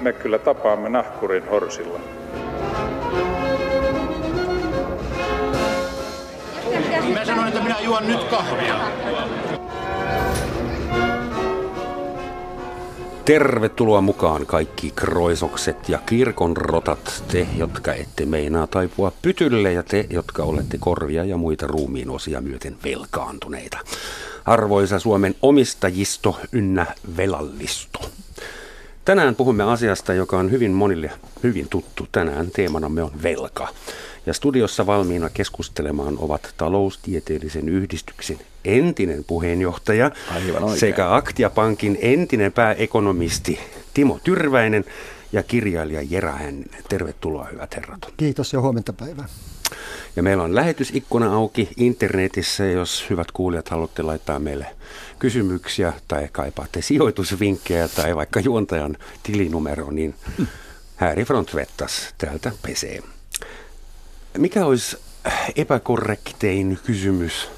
me kyllä tapaamme nahkurin horsilla. Mä sanoin, että minä juon nyt kahvia. Tervetuloa mukaan kaikki kroisokset ja kirkon rotat, te, jotka ette meinaa taipua pytylle ja te, jotka olette korvia ja muita ruumiin osia myöten velkaantuneita. Arvoisa Suomen omistajisto ynnä velallisto. Tänään puhumme asiasta, joka on hyvin monille hyvin tuttu. Tänään teemanamme on velka. Ja studiossa valmiina keskustelemaan ovat taloustieteellisen yhdistyksen entinen puheenjohtaja sekä Aktia-pankin entinen pääekonomisti Timo Tyrväinen ja kirjailija Jera Hänninen. Tervetuloa hyvät herrat. Kiitos ja huomenta päivää. Ja meillä on lähetysikkuna auki internetissä, jos hyvät kuulijat haluatte laittaa meille kysymyksiä tai kaipaatte sijoitusvinkkejä tai vaikka juontajan tilinumero, niin Häri Frontvettas täältä pesee. Mikä olisi epäkorrektein kysymys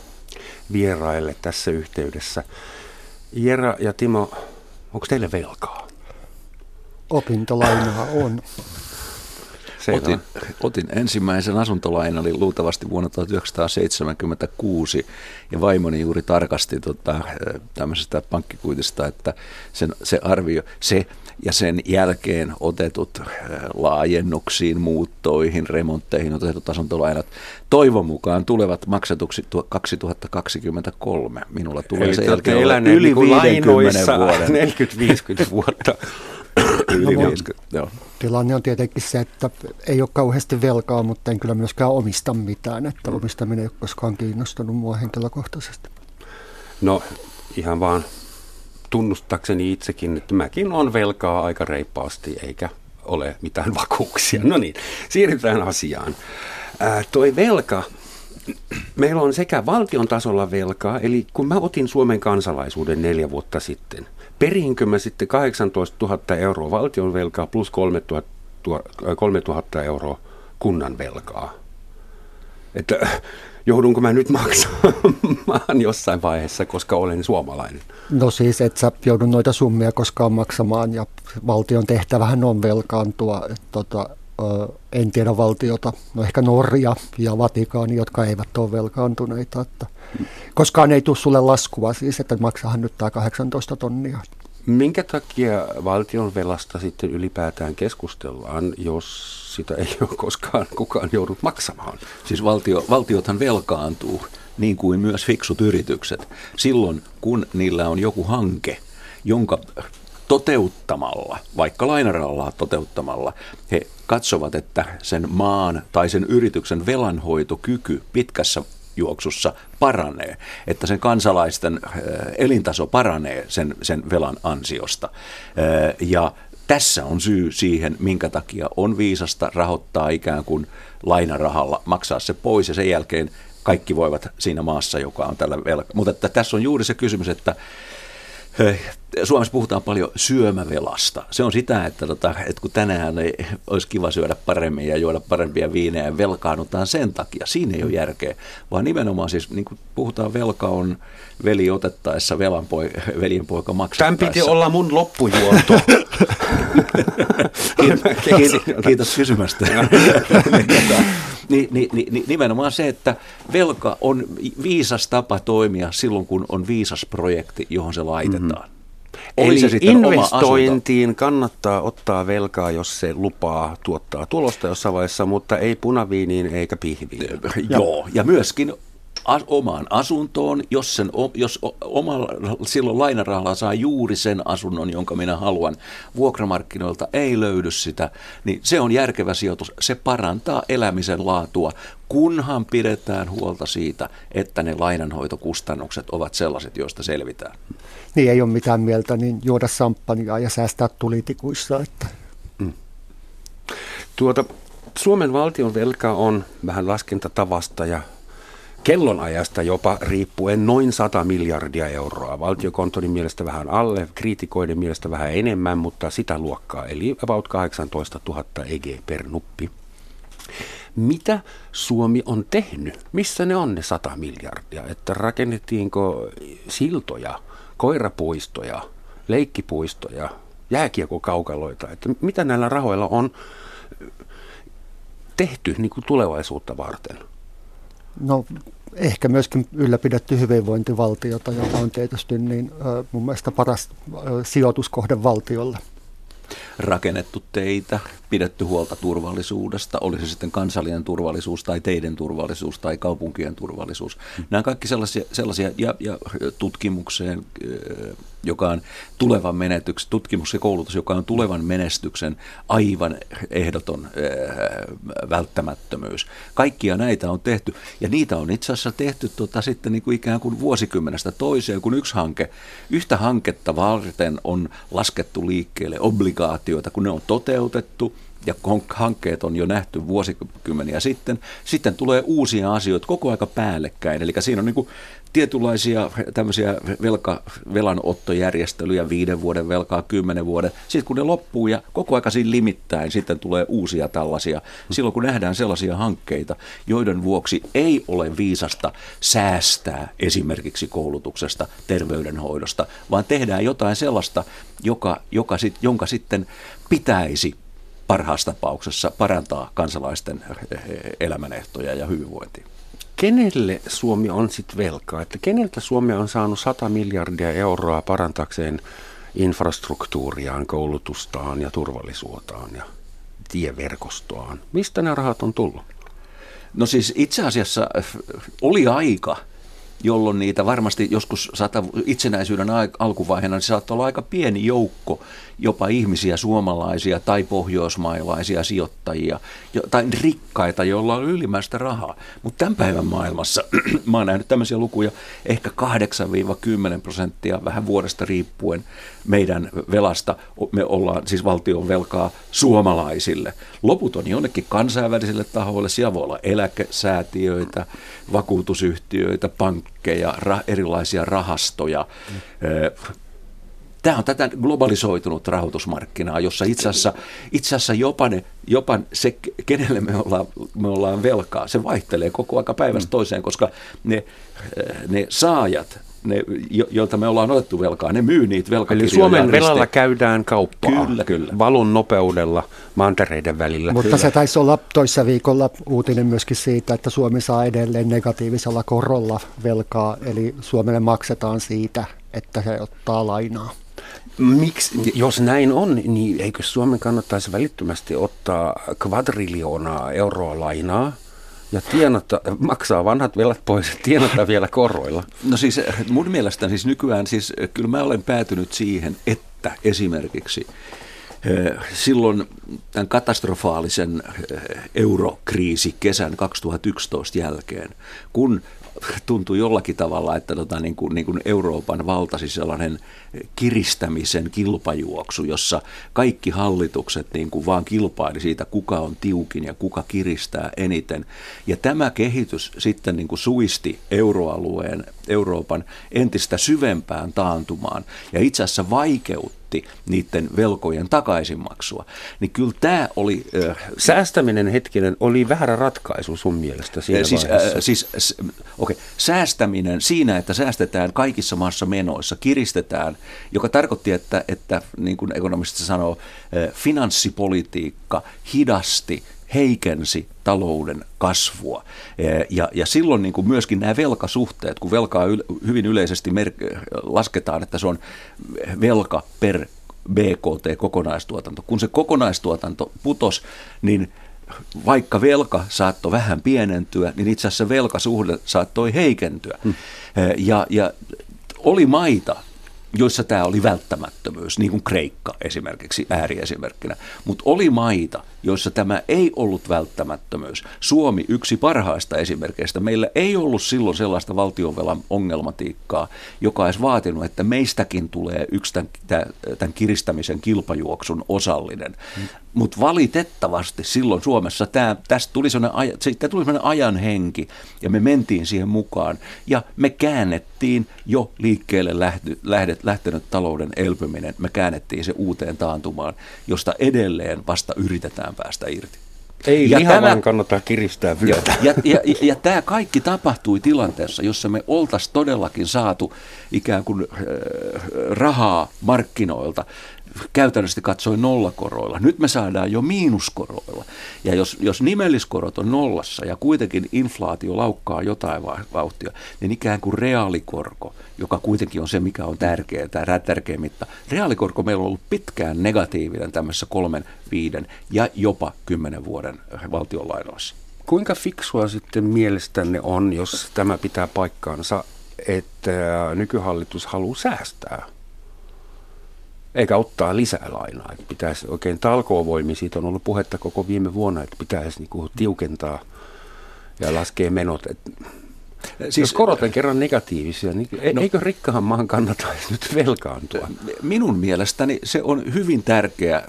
vieraille tässä yhteydessä? Jera ja Timo, onko teille velkaa? Opintolainaa on. Otin, otin ensimmäisen asuntolainan, oli luultavasti vuonna 1976, ja vaimoni juuri tarkasti tota, tämmöisestä pankkikuitista, että sen, se arvio, se ja sen jälkeen otetut laajennuksiin, muuttoihin, remontteihin otetut asuntolainat toivon mukaan tulevat maksatuksi 2023. Minulla tulee Eli sen jälkeen yli 50 vuoden. 40-50 vuotta. Yli no, 50, joo. Tilanne on tietenkin se, että ei ole kauheasti velkaa, mutta en kyllä myöskään omista mitään. Että omistaminen ei ole koskaan kiinnostanut mua henkilökohtaisesti. No ihan vaan tunnustakseni itsekin, että mäkin on velkaa aika reippaasti, eikä ole mitään vakuuksia. No niin, siirrytään asiaan. Ää, toi velka, meillä on sekä valtion tasolla velkaa, eli kun mä otin Suomen kansalaisuuden neljä vuotta sitten, perinkö mä sitten 18 000 euroa valtion velkaa plus 3 000 euroa kunnan velkaa? Että joudunko mä nyt maksamaan jossain vaiheessa, koska olen suomalainen? No siis, et sä joudu noita summia koskaan maksamaan ja valtion tehtävähän on velkaantua. Et tota, en tiedä valtiota, no ehkä Norja ja Vatikaani, jotka eivät ole velkaantuneita. Että koskaan ei tule sulle laskua siis, että maksahan nyt tämä 18 tonnia. Minkä takia valtion velasta sitten ylipäätään keskustellaan, jos sitä ei ole koskaan kukaan joudut maksamaan? Siis valtio, valtiothan velkaantuu, niin kuin myös fiksut yritykset, silloin kun niillä on joku hanke, jonka toteuttamalla, vaikka lainaralla toteuttamalla, he katsovat, että sen maan tai sen yrityksen velanhoitokyky pitkässä juoksussa paranee, että sen kansalaisten elintaso paranee sen, sen velan ansiosta. Ja tässä on syy siihen, minkä takia on viisasta rahoittaa ikään kuin lainarahalla, maksaa se pois ja sen jälkeen kaikki voivat siinä maassa, joka on tällä velka. Mutta että tässä on juuri se kysymys, että Suomessa puhutaan paljon syömävelasta. Se on sitä, että, tota, että kun tänään ei, olisi kiva syödä paremmin ja juoda parempia viinejä ja velkaannutaan sen takia. Siinä ei ole järkeä, vaan nimenomaan siis niin kuin puhutaan velka on veli otettaessa, velan poi, veljen poika maksattaessa. Tämän piti olla mun loppujuonto. kiitos, kiitos kysymästä. Niin, niin, niin, niin, nimenomaan se, että velka on viisas tapa toimia silloin, kun on viisas projekti, johon se laitetaan. Mm-hmm. Eli se investointiin kannattaa ottaa velkaa, jos se lupaa tuottaa tulosta jossain vaiheessa, mutta ei punaviiniin eikä pihviin. Joo, ja myöskin omaan asuntoon, jos, sen, jos omalla, silloin lainarahalla saa juuri sen asunnon, jonka minä haluan, vuokramarkkinoilta ei löydy sitä, niin se on järkevä sijoitus. Se parantaa elämisen laatua, kunhan pidetään huolta siitä, että ne lainanhoitokustannukset ovat sellaiset, joista selvitään. Niin ei ole mitään mieltä, niin juoda samppania ja säästää tulitikuissa. Että. Mm. Tuota, Suomen valtion velka on vähän laskentatavasta ja kellonajasta jopa riippuen noin 100 miljardia euroa. Valtiokontorin mielestä vähän alle, kriitikoiden mielestä vähän enemmän, mutta sitä luokkaa, eli about 18 000 EG per nuppi. Mitä Suomi on tehnyt? Missä ne on ne 100 miljardia? Että rakennettiinko siltoja, koirapuistoja, leikkipuistoja, jääkiekokaukaloita, että mitä näillä rahoilla on tehty niin kuin tulevaisuutta varten? No ehkä myöskin ylläpidetty hyvinvointivaltiota, joka on tietysti niin, mun mielestä paras sijoituskohde valtiolle rakennettu teitä, pidetty huolta turvallisuudesta, oli se sitten kansallinen turvallisuus tai teidän turvallisuus tai kaupunkien turvallisuus. Nämä kaikki sellaisia, sellaisia ja, ja tutkimukseen, joka on tulevan menetyksen, tutkimus ja koulutus, joka on tulevan menestyksen aivan ehdoton välttämättömyys. Kaikkia näitä on tehty ja niitä on itse asiassa tehty tota, sitten niin kuin ikään kuin vuosikymmenestä toiseen, kun yksi hanke, yhtä hanketta varten on laskettu liikkeelle obligaatioita, kun ne on toteutettu, ja hankkeet on jo nähty vuosikymmeniä sitten. Sitten tulee uusia asioita koko aika päällekkäin. Eli siinä on niin kuin tietynlaisia tämmöisiä velka, velanottojärjestelyjä, viiden vuoden velkaa, kymmenen vuoden. Sitten kun ne loppuu ja koko aika siinä limittäin, sitten tulee uusia tällaisia. Silloin kun nähdään sellaisia hankkeita, joiden vuoksi ei ole viisasta säästää esimerkiksi koulutuksesta, terveydenhoidosta, vaan tehdään jotain sellaista, joka, joka sit, jonka sitten pitäisi parhaassa tapauksessa parantaa kansalaisten elämänehtoja ja hyvinvointia. Kenelle Suomi on sitten velkaa? Että keneltä Suomi on saanut 100 miljardia euroa parantakseen infrastruktuuriaan, koulutustaan ja turvallisuuttaan ja tieverkostoaan? Mistä nämä rahat on tullut? No siis itse asiassa oli aika – jolloin niitä varmasti joskus sata, itsenäisyyden alkuvaiheena niin saattoi olla aika pieni joukko jopa ihmisiä, suomalaisia tai pohjoismailaisia sijoittajia tai rikkaita, joilla on ylimääräistä rahaa. Mutta tämän päivän maailmassa, mä oon nähnyt tämmöisiä lukuja, ehkä 8-10 prosenttia vähän vuodesta riippuen meidän velasta, me ollaan siis valtion velkaa suomalaisille. Loput on jonnekin kansainvälisille tahoille, siellä voi olla eläkesäätiöitä, vakuutusyhtiöitä, pankkeja, ra- erilaisia rahastoja. Mm. Tämä on tätä globalisoitunut rahoitusmarkkinaa, jossa itse asiassa, itse asiassa jopa, ne, jopa se, kenelle me ollaan, me ollaan velkaa, se vaihtelee koko aika päivästä mm. toiseen, koska ne, ne saajat ne, jo, joilta me ollaan otettu velkaa, ne myy niitä velkakirjoja. Eli Suomen velalla käydään kauppaa kyllä, kyllä. valun nopeudella mantereiden välillä. Mutta kyllä. se taisi olla toissa viikolla uutinen myöskin siitä, että Suomi saa edelleen negatiivisella korolla velkaa, eli Suomelle maksetaan siitä, että se ottaa lainaa. Miksi, jos näin on, niin eikö Suomen kannattaisi välittömästi ottaa kvadriljoonaa euroa lainaa – ja tienata, maksaa vanhat velat pois ja tienata vielä koroilla. No siis mun mielestä siis nykyään siis kyllä mä olen päätynyt siihen, että esimerkiksi eh, silloin tämän katastrofaalisen eh, eurokriisi kesän 2011 jälkeen, kun tuntui jollakin tavalla, että tota, niin kuin, niin kuin Euroopan valtasi sellainen kiristämisen kilpajuoksu, jossa kaikki hallitukset niin kuin vaan kilpaili siitä, kuka on tiukin ja kuka kiristää eniten. Ja tämä kehitys sitten niin kuin suisti euroalueen, Euroopan entistä syvempään taantumaan ja itse asiassa vaikeutti niiden velkojen takaisinmaksua. Niin kyllä tämä oli... Äh, Säästäminen hetkinen oli väärä ratkaisu sun mielestä siinä siis, äh, siis okay, säästäminen siinä, että säästetään kaikissa maassa menoissa, kiristetään joka tarkoitti, että, että niin kuin ekonomisti sanoo, finanssipolitiikka hidasti heikensi talouden kasvua. Eh, ja, ja silloin niin kuin myöskin nämä velkasuhteet, kun velkaa yl, hyvin yleisesti mer- lasketaan, että se on velka per BKT-kokonaistuotanto. Kun se kokonaistuotanto putos, niin vaikka velka saattoi vähän pienentyä, niin itse asiassa velkasuhde saattoi heikentyä. Hmm. Eh, ja, ja oli maita, joissa tämä oli välttämättömyys, niin kuin Kreikka esimerkiksi ääriesimerkkinä. Mutta oli maita, joissa tämä ei ollut välttämättömyys. Suomi yksi parhaista esimerkkeistä. Meillä ei ollut silloin sellaista valtionvelan ongelmatiikkaa, joka olisi vaatinut, että meistäkin tulee yksi tämän, tämän kiristämisen kilpajuoksun osallinen. Hmm. Mutta valitettavasti silloin Suomessa tämä, tästä tuli sellainen, siitä tuli sellainen ajan henki ja me mentiin siihen mukaan ja me käännettiin jo liikkeelle lähty, lähdet, lähtenyt talouden elpyminen, me käännettiin se uuteen taantumaan, josta edelleen vasta yritetään päästä irti. Ei ja lihavan tämä, kannattaa kiristää vyötä. Ja, ja, ja, ja tämä kaikki tapahtui tilanteessa, jossa me oltaisiin todellakin saatu ikään kuin äh, rahaa markkinoilta käytännössä katsoin nollakoroilla. Nyt me saadaan jo miinuskoroilla. Ja jos, jos nimelliskorot on nollassa ja kuitenkin inflaatio laukkaa jotain vauhtia, niin ikään kuin reaalikorko, joka kuitenkin on se, mikä on tärkeää, tämä tärkeä mitta. Reaalikorko meillä on ollut pitkään negatiivinen tämmöisessä kolmen, viiden ja jopa kymmenen vuoden valtionlainoissa. Kuinka fiksua sitten mielestänne on, jos tämä pitää paikkaansa, että nykyhallitus haluaa säästää? Eikä ottaa lisää lainaa. Että pitäisi oikein talkoovoimi, siitä on ollut puhetta koko viime vuonna, että pitäisi niin tiukentaa ja laskea menot. Että Siis, Jos korot on kerran negatiivisia, niin e- no, eikö rikkahan maan kannata nyt velkaantua? Minun mielestäni se on hyvin tärkeä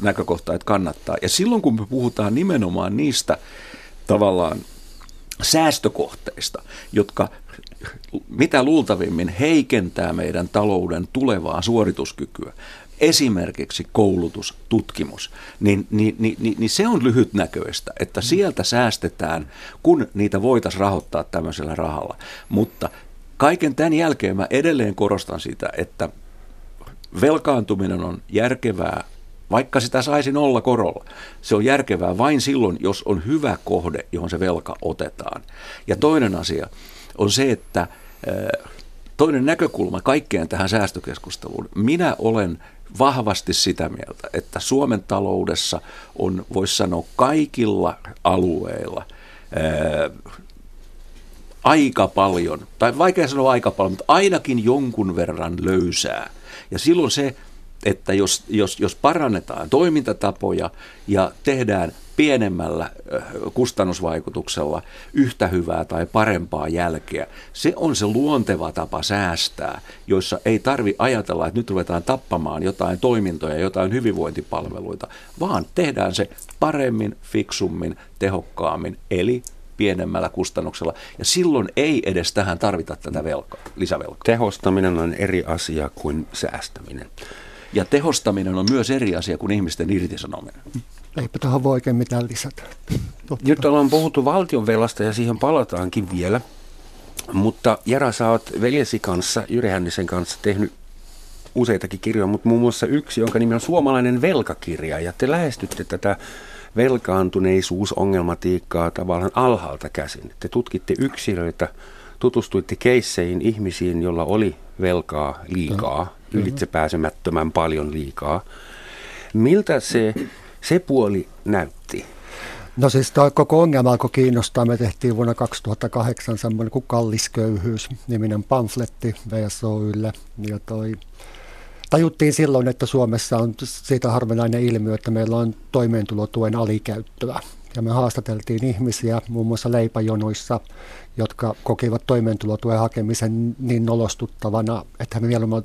näkökohta, että kannattaa. Ja silloin kun me puhutaan nimenomaan niistä tavallaan säästökohteista, jotka mitä luultavimmin heikentää meidän talouden tulevaa suorituskykyä, esimerkiksi koulutus, tutkimus, niin, niin, niin, niin, niin se on lyhytnäköistä, että sieltä säästetään, kun niitä voitaisiin rahoittaa tämmöisellä rahalla. Mutta kaiken tämän jälkeen mä edelleen korostan sitä, että velkaantuminen on järkevää, vaikka sitä saisi nolla korolla. Se on järkevää vain silloin, jos on hyvä kohde, johon se velka otetaan. Ja toinen asia, on se, että toinen näkökulma kaikkeen tähän säästökeskusteluun. Minä olen vahvasti sitä mieltä, että Suomen taloudessa on, voisi sanoa, kaikilla alueilla ää, aika paljon, tai vaikea sanoa aika paljon, mutta ainakin jonkun verran löysää. Ja silloin se, että jos, jos, jos parannetaan toimintatapoja ja tehdään pienemmällä kustannusvaikutuksella yhtä hyvää tai parempaa jälkeä. Se on se luonteva tapa säästää, joissa ei tarvi ajatella, että nyt ruvetaan tappamaan jotain toimintoja, jotain hyvinvointipalveluita, vaan tehdään se paremmin, fiksummin, tehokkaammin, eli pienemmällä kustannuksella. Ja silloin ei edes tähän tarvita tätä velkaa, lisävelkaa. Tehostaminen on eri asia kuin säästäminen. Ja tehostaminen on myös eri asia kuin ihmisten irtisanominen. Eipä tähän voi oikein mitään lisätä. Totta. Nyt ollaan puhuttu valtionvelasta ja siihen palataankin vielä. Mutta Jara, sä oot veljesi kanssa, Jyri Hännisen kanssa tehnyt useitakin kirjoja, mutta muun muassa yksi, jonka nimi on Suomalainen velkakirja. Ja te lähestytte tätä velkaantuneisuusongelmatiikkaa tavallaan alhaalta käsin. Te tutkitte yksilöitä, tutustuitte keisseihin ihmisiin, joilla oli velkaa liikaa, ylitsepääsemättömän paljon liikaa. Miltä se se puoli näytti. No siis tämä koko ongelma alkoi kiinnostaa. Me tehtiin vuonna 2008 semmoinen kuin Kallisköyhyys niminen pamfletti VSOYlle. Ja toi, tajuttiin silloin, että Suomessa on siitä harvinainen ilmiö, että meillä on toimeentulotuen alikäyttöä. Ja me haastateltiin ihmisiä muun muassa leipäjonoissa, jotka kokivat toimeentulotuen hakemisen niin nolostuttavana, että me vielä olemme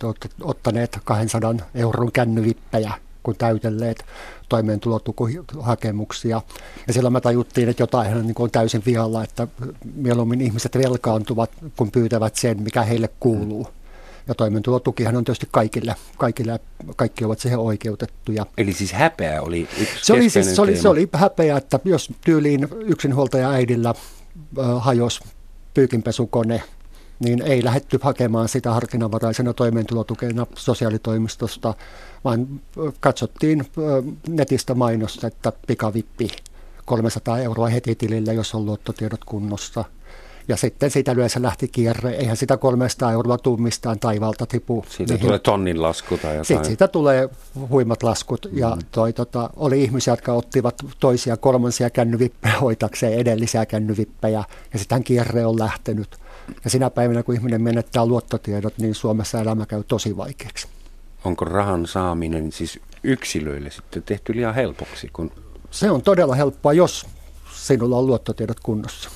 ottaneet 200 euron kännyvippejä kuin täytelleet toimeentulotukuhakemuksia. Ja silloin me tajuttiin, että jotain niin on täysin vialla, että mieluummin ihmiset velkaantuvat, kun pyytävät sen, mikä heille kuuluu. Ja toimeentulotukihan on tietysti kaikille, kaikille kaikki ovat siihen oikeutettuja. Eli siis häpeä oli yksi se oli, siis, se, oli, se oli häpeä, että jos tyyliin yksinhuoltaja äidillä äh, hajosi pyykinpesukone niin ei lähetty hakemaan sitä harkinnanvaraisena toimeentulotukena sosiaalitoimistosta, vaan katsottiin netistä mainosta, että pikavippi 300 euroa heti tilille, jos on luottotiedot kunnossa. Ja sitten siitä yleensä lähti kierre. Eihän sitä 300 euroa tummistaan taivalta tipu. Siitä mihin. tulee tonnin lasku tai jotain. Sitten siitä tulee huimat laskut. Mm. Ja toi, tota, oli ihmisiä, jotka ottivat toisia kolmansia kännyvippejä hoitakseen edellisiä kännyvippejä. Ja sitten kierre on lähtenyt. Ja sinä päivänä, kun ihminen menettää luottotiedot, niin Suomessa elämä käy tosi vaikeaksi. Onko rahan saaminen siis yksilöille sitten tehty liian helpoksi? Kun... Se on todella helppoa, jos sinulla on luottotiedot kunnossa.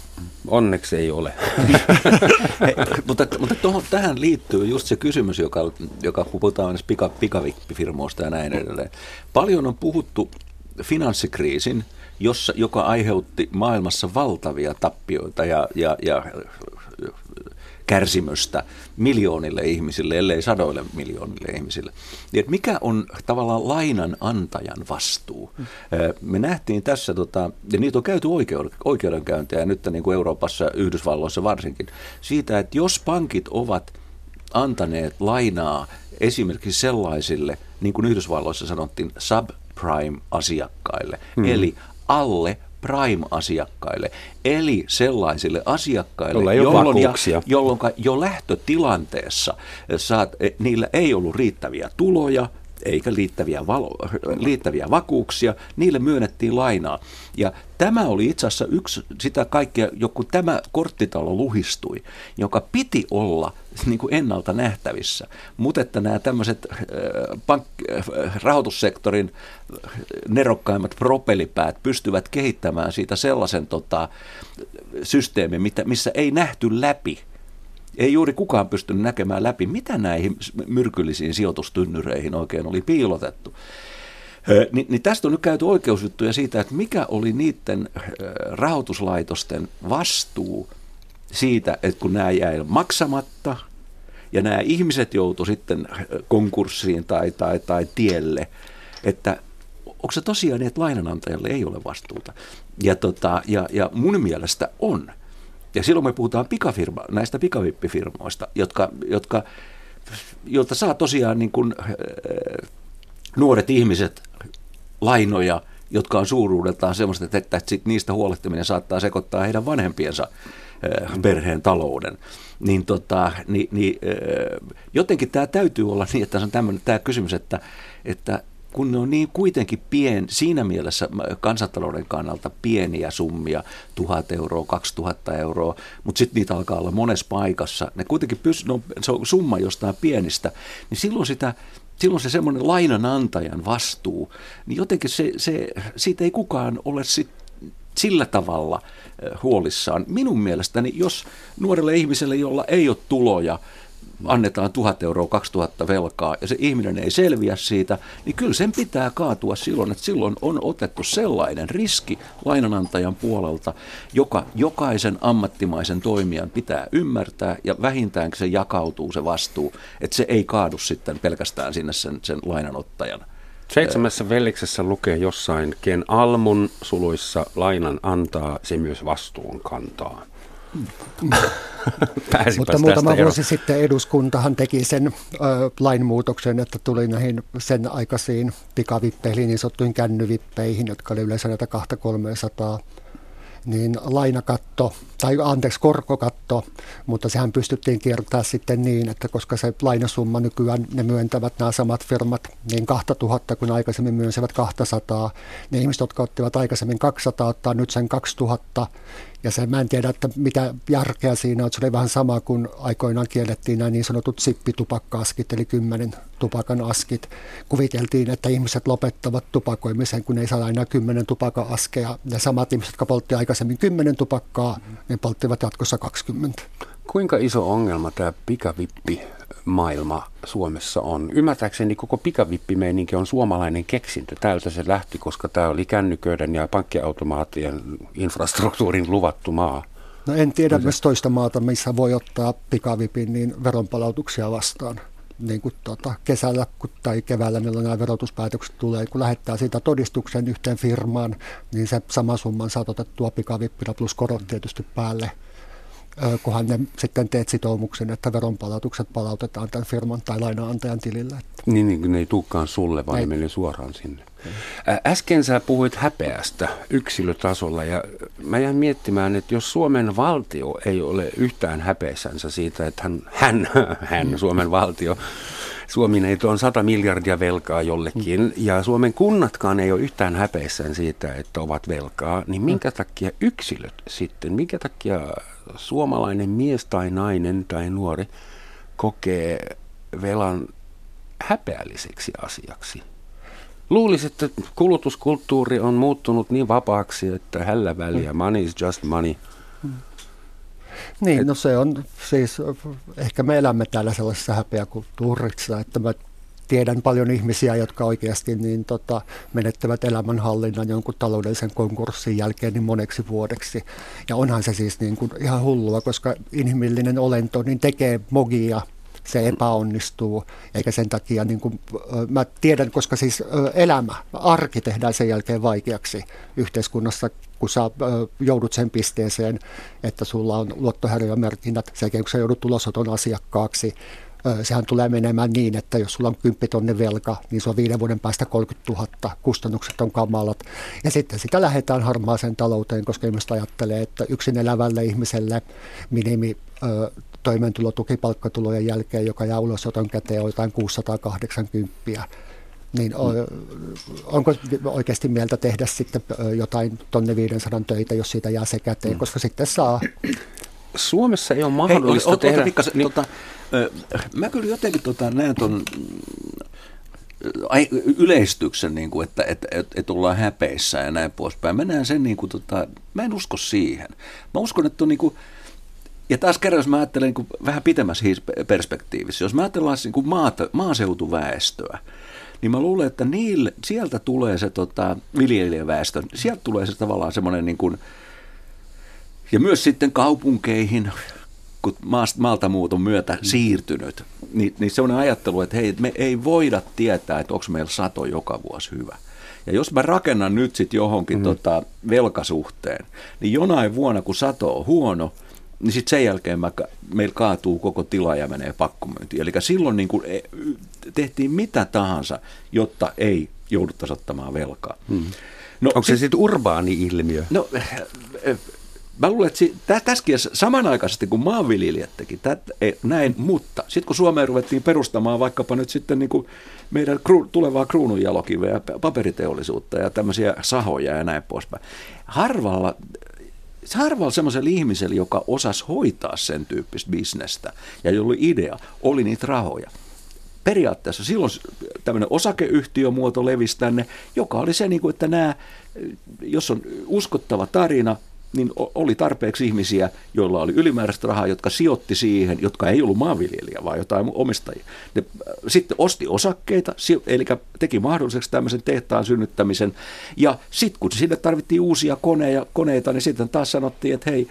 Onneksi ei ole. Hei, mutta mutta tohon, tähän liittyy just se kysymys, joka, joka puhutaan pika, pikavippifirmoista ja näin edelleen. Paljon on puhuttu finanssikriisin, jossa, joka aiheutti maailmassa valtavia tappioita ja, ja, ja kärsimystä miljoonille ihmisille, ellei sadoille miljoonille ihmisille. Niin että mikä on tavallaan lainan antajan vastuu? Me nähtiin tässä, tota, ja niitä on käyty oikeuden, oikeudenkäyntejä nyt niin kuin Euroopassa, Yhdysvalloissa varsinkin, siitä, että jos pankit ovat antaneet lainaa esimerkiksi sellaisille, niin kuin Yhdysvalloissa sanottiin, subprime-asiakkaille, hmm. eli alle prime-asiakkaille, eli sellaisille asiakkaille, jolloin, ja, jolloin jo lähtötilanteessa saat, e, niillä ei ollut riittäviä tuloja, eikä liittäviä, valo, liittäviä vakuuksia, niille myönnettiin lainaa. Ja tämä oli itse asiassa yksi sitä kaikkea, joku tämä korttitalo luhistui, joka piti olla niin kuin ennalta nähtävissä. Mutta että nämä tämmöiset äh, pank- äh, rahoitussektorin nerokkaimmat propelipäät pystyvät kehittämään siitä sellaisen tota, systeemin, missä ei nähty läpi ei juuri kukaan pystynyt näkemään läpi, mitä näihin myrkyllisiin sijoitustynnyreihin oikein oli piilotettu. Ni, niin tästä on nyt käyty oikeusjuttuja siitä, että mikä oli niiden rahoituslaitosten vastuu siitä, että kun nämä jäi maksamatta ja nämä ihmiset joutu sitten konkurssiin tai, tai, tai tielle, että onko se tosiaan niin, että lainanantajalle ei ole vastuuta? Ja, tota, ja, ja mun mielestä on. Ja silloin me puhutaan pikafirma, näistä pikavippifirmoista, jotka, jotka, joilta saa tosiaan niin kuin, äh, nuoret ihmiset lainoja, jotka on suuruudeltaan semmoista, että, että sit niistä huolehtiminen saattaa sekoittaa heidän vanhempiensa äh, perheen talouden. Niin, tota, niin, niin jotenkin tämä täytyy olla niin, että se on tämmöinen tämä kysymys, että, että kun ne on niin kuitenkin pien, siinä mielessä kansantalouden kannalta pieniä summia, tuhat euroa, 2000 euroa, mutta sitten niitä alkaa olla monessa paikassa, ne kuitenkin pystyy, no, se on summa jostain pienistä, niin silloin sitä, silloin se semmoinen lainanantajan vastuu, niin jotenkin se, se, siitä ei kukaan ole sit sillä tavalla huolissaan. Minun mielestäni, jos nuorelle ihmiselle, jolla ei ole tuloja, annetaan tuhat euroa, 2000 velkaa ja se ihminen ei selviä siitä, niin kyllä sen pitää kaatua silloin, että silloin on otettu sellainen riski lainanantajan puolelta, joka jokaisen ammattimaisen toimijan pitää ymmärtää ja vähintäänkin se jakautuu se vastuu, että se ei kaadu sitten pelkästään sinne sen, sen lainanottajan. Seitsemässä velliksessä lukee jossain, ken almun suluissa lainan antaa, se myös vastuun kantaa. Mutta muutama ero. vuosi sitten eduskuntahan teki sen ö, lainmuutoksen, että tuli näihin sen aikaisiin pikavippeihin, niin sanottuihin kännyvippeihin, jotka oli yleensä näitä 200-300 niin lainakatto, tai anteeksi korkokatto, mutta sehän pystyttiin kiertämään sitten niin, että koska se lainasumma nykyään ne myöntävät nämä samat firmat niin 2000, kun aikaisemmin myönsivät 200, ne ihmiset, jotka ottivat aikaisemmin 200, ottaa nyt sen 2000, ja se, mä en tiedä, että mitä järkeä siinä on. Se oli vähän sama kuin aikoinaan kiellettiin nämä niin sanotut sippitupakka-askit, eli kymmenen tupakan askit. Kuviteltiin, että ihmiset lopettavat tupakoimisen, kun ei saa enää kymmenen tupaka-askeja. Ja samat ihmiset, jotka poltti aikaisemmin kymmenen tupakkaa, ne polttivat jatkossa 20. Kuinka iso ongelma tämä pikavippi maailma Suomessa on. Ymmärtääkseni koko pikavippimeininki on suomalainen keksintö. Täältä se lähti, koska tämä oli kännyköiden ja pankkiautomaattien infrastruktuurin luvattu maa. No en tiedä myös toista maata, missä voi ottaa pikavipin niin veronpalautuksia vastaan. Niin kuin tuota, kesällä tai keväällä, milloin nämä verotuspäätökset tulee, kun lähettää siitä todistuksen yhteen firmaan, niin se sama summan saa otettua pikavippina plus korot tietysti päälle – kunhan ne sitten teet sitoumuksen, että veronpalautukset palautetaan tämän firman tai lainaantajan tilille. Niin, niin ne ei tulekaan sulle, vaan ne menee suoraan sinne. Äsken sä puhuit häpeästä yksilötasolla ja mä jään miettimään, että jos Suomen valtio ei ole yhtään häpeässänsä siitä, että hän, hän, hän Suomen valtio, Suomi ei on 100 miljardia velkaa jollekin mm. ja Suomen kunnatkaan ei ole yhtään häpeissään siitä, että ovat velkaa, niin minkä takia yksilöt sitten, minkä takia suomalainen mies tai nainen tai nuori kokee velan häpeälliseksi asiaksi. Luulisin, että kulutuskulttuuri on muuttunut niin vapaaksi, että hällä väliä, money is just money. Niin, Et, no se on siis, ehkä me elämme täällä sellaisessa häpeäkulttuurissa, että mä tiedän paljon ihmisiä, jotka oikeasti niin, tota, menettävät elämänhallinnan jonkun taloudellisen konkurssin jälkeen niin moneksi vuodeksi. Ja onhan se siis niin kuin ihan hullua, koska inhimillinen olento niin tekee mogia se epäonnistuu, eikä sen takia, niin kuin, mä tiedän, koska siis elämä, arki tehdään sen jälkeen vaikeaksi yhteiskunnassa, kun sä joudut sen pisteeseen, että sulla on luottohäiriömerkinnät, sen jälkeen kun sä joudut ulosoton asiakkaaksi, sehän tulee menemään niin, että jos sulla on 10 tonne velka, niin se on viiden vuoden päästä 30 000, kustannukset on kamalat. Ja sitten sitä lähdetään harmaaseen talouteen, koska ihmiset ajattelee, että yksin elävälle ihmiselle minimi toimeentulotuki palkkatulojen jälkeen, joka jää ulosoton käteen, on jotain 680. Niin onko oikeasti mieltä tehdä sitten jotain tonne 500 töitä, jos siitä jää se käteen, mm. koska sitten saa Suomessa ei ole mahdollista Hei, tehdä... Pikkasen, niin... tota, mä kyllä jotenkin tota, näen tuon yleistyksen, niin kuin, että, että, että, että ollaan häpeissä ja näin poispäin. Mä näen sen, niin kuin, tota, mä en usko siihen. Mä uskon, että on niin kuin, ja taas kerran, jos mä ajattelen niin kuin vähän pitemmässä perspektiivissä, jos mä ajatellaan niin kuin maata, maaseutuväestöä, niin mä luulen, että niille, sieltä tulee se tota, viljelijäväestö, sieltä tulee se tavallaan semmoinen niin kuin, ja myös sitten kaupunkeihin, kun maalta muuton myötä mm. siirtynyt, niin, niin semmoinen ajattelu, että hei, me ei voida tietää, että onko meillä sato joka vuosi hyvä. Ja jos mä rakennan nyt sitten johonkin mm. tota, velkasuhteen, niin jonain vuonna, kun sato on huono, niin sitten sen jälkeen mä, meillä kaatuu koko tila ja menee pakkomyyntiin. Eli silloin niin kun e, tehtiin mitä tahansa, jotta ei jouduttaisi ottamaan velkaa. Mm. No, Onko se sitten urbaani ilmiö? No mä luulen, että tässäkin samanaikaisesti kun maanviljelijät teki tät, ei, näin, mutta sitten kun Suomeen ruvettiin perustamaan vaikkapa nyt sitten niin kuin meidän kru, tulevaa kruununjalokiveä ja paperiteollisuutta ja tämmöisiä sahoja ja näin poispäin. Harvalla, harvalla semmoisella ihmisellä, joka osasi hoitaa sen tyyppistä bisnestä ja jolla oli idea, oli niitä rahoja periaatteessa silloin tämmöinen osakeyhtiömuoto levisi tänne, joka oli se, niin kuin, että nämä, jos on uskottava tarina, niin oli tarpeeksi ihmisiä, joilla oli ylimääräistä rahaa, jotka sijoitti siihen, jotka ei ollut maanviljelijä, vaan jotain omistajia. Ne äh, sitten osti osakkeita, eli teki mahdolliseksi tämmöisen tehtaan synnyttämisen. Ja sitten kun sinne tarvittiin uusia koneja, koneita, niin sitten taas sanottiin, että hei,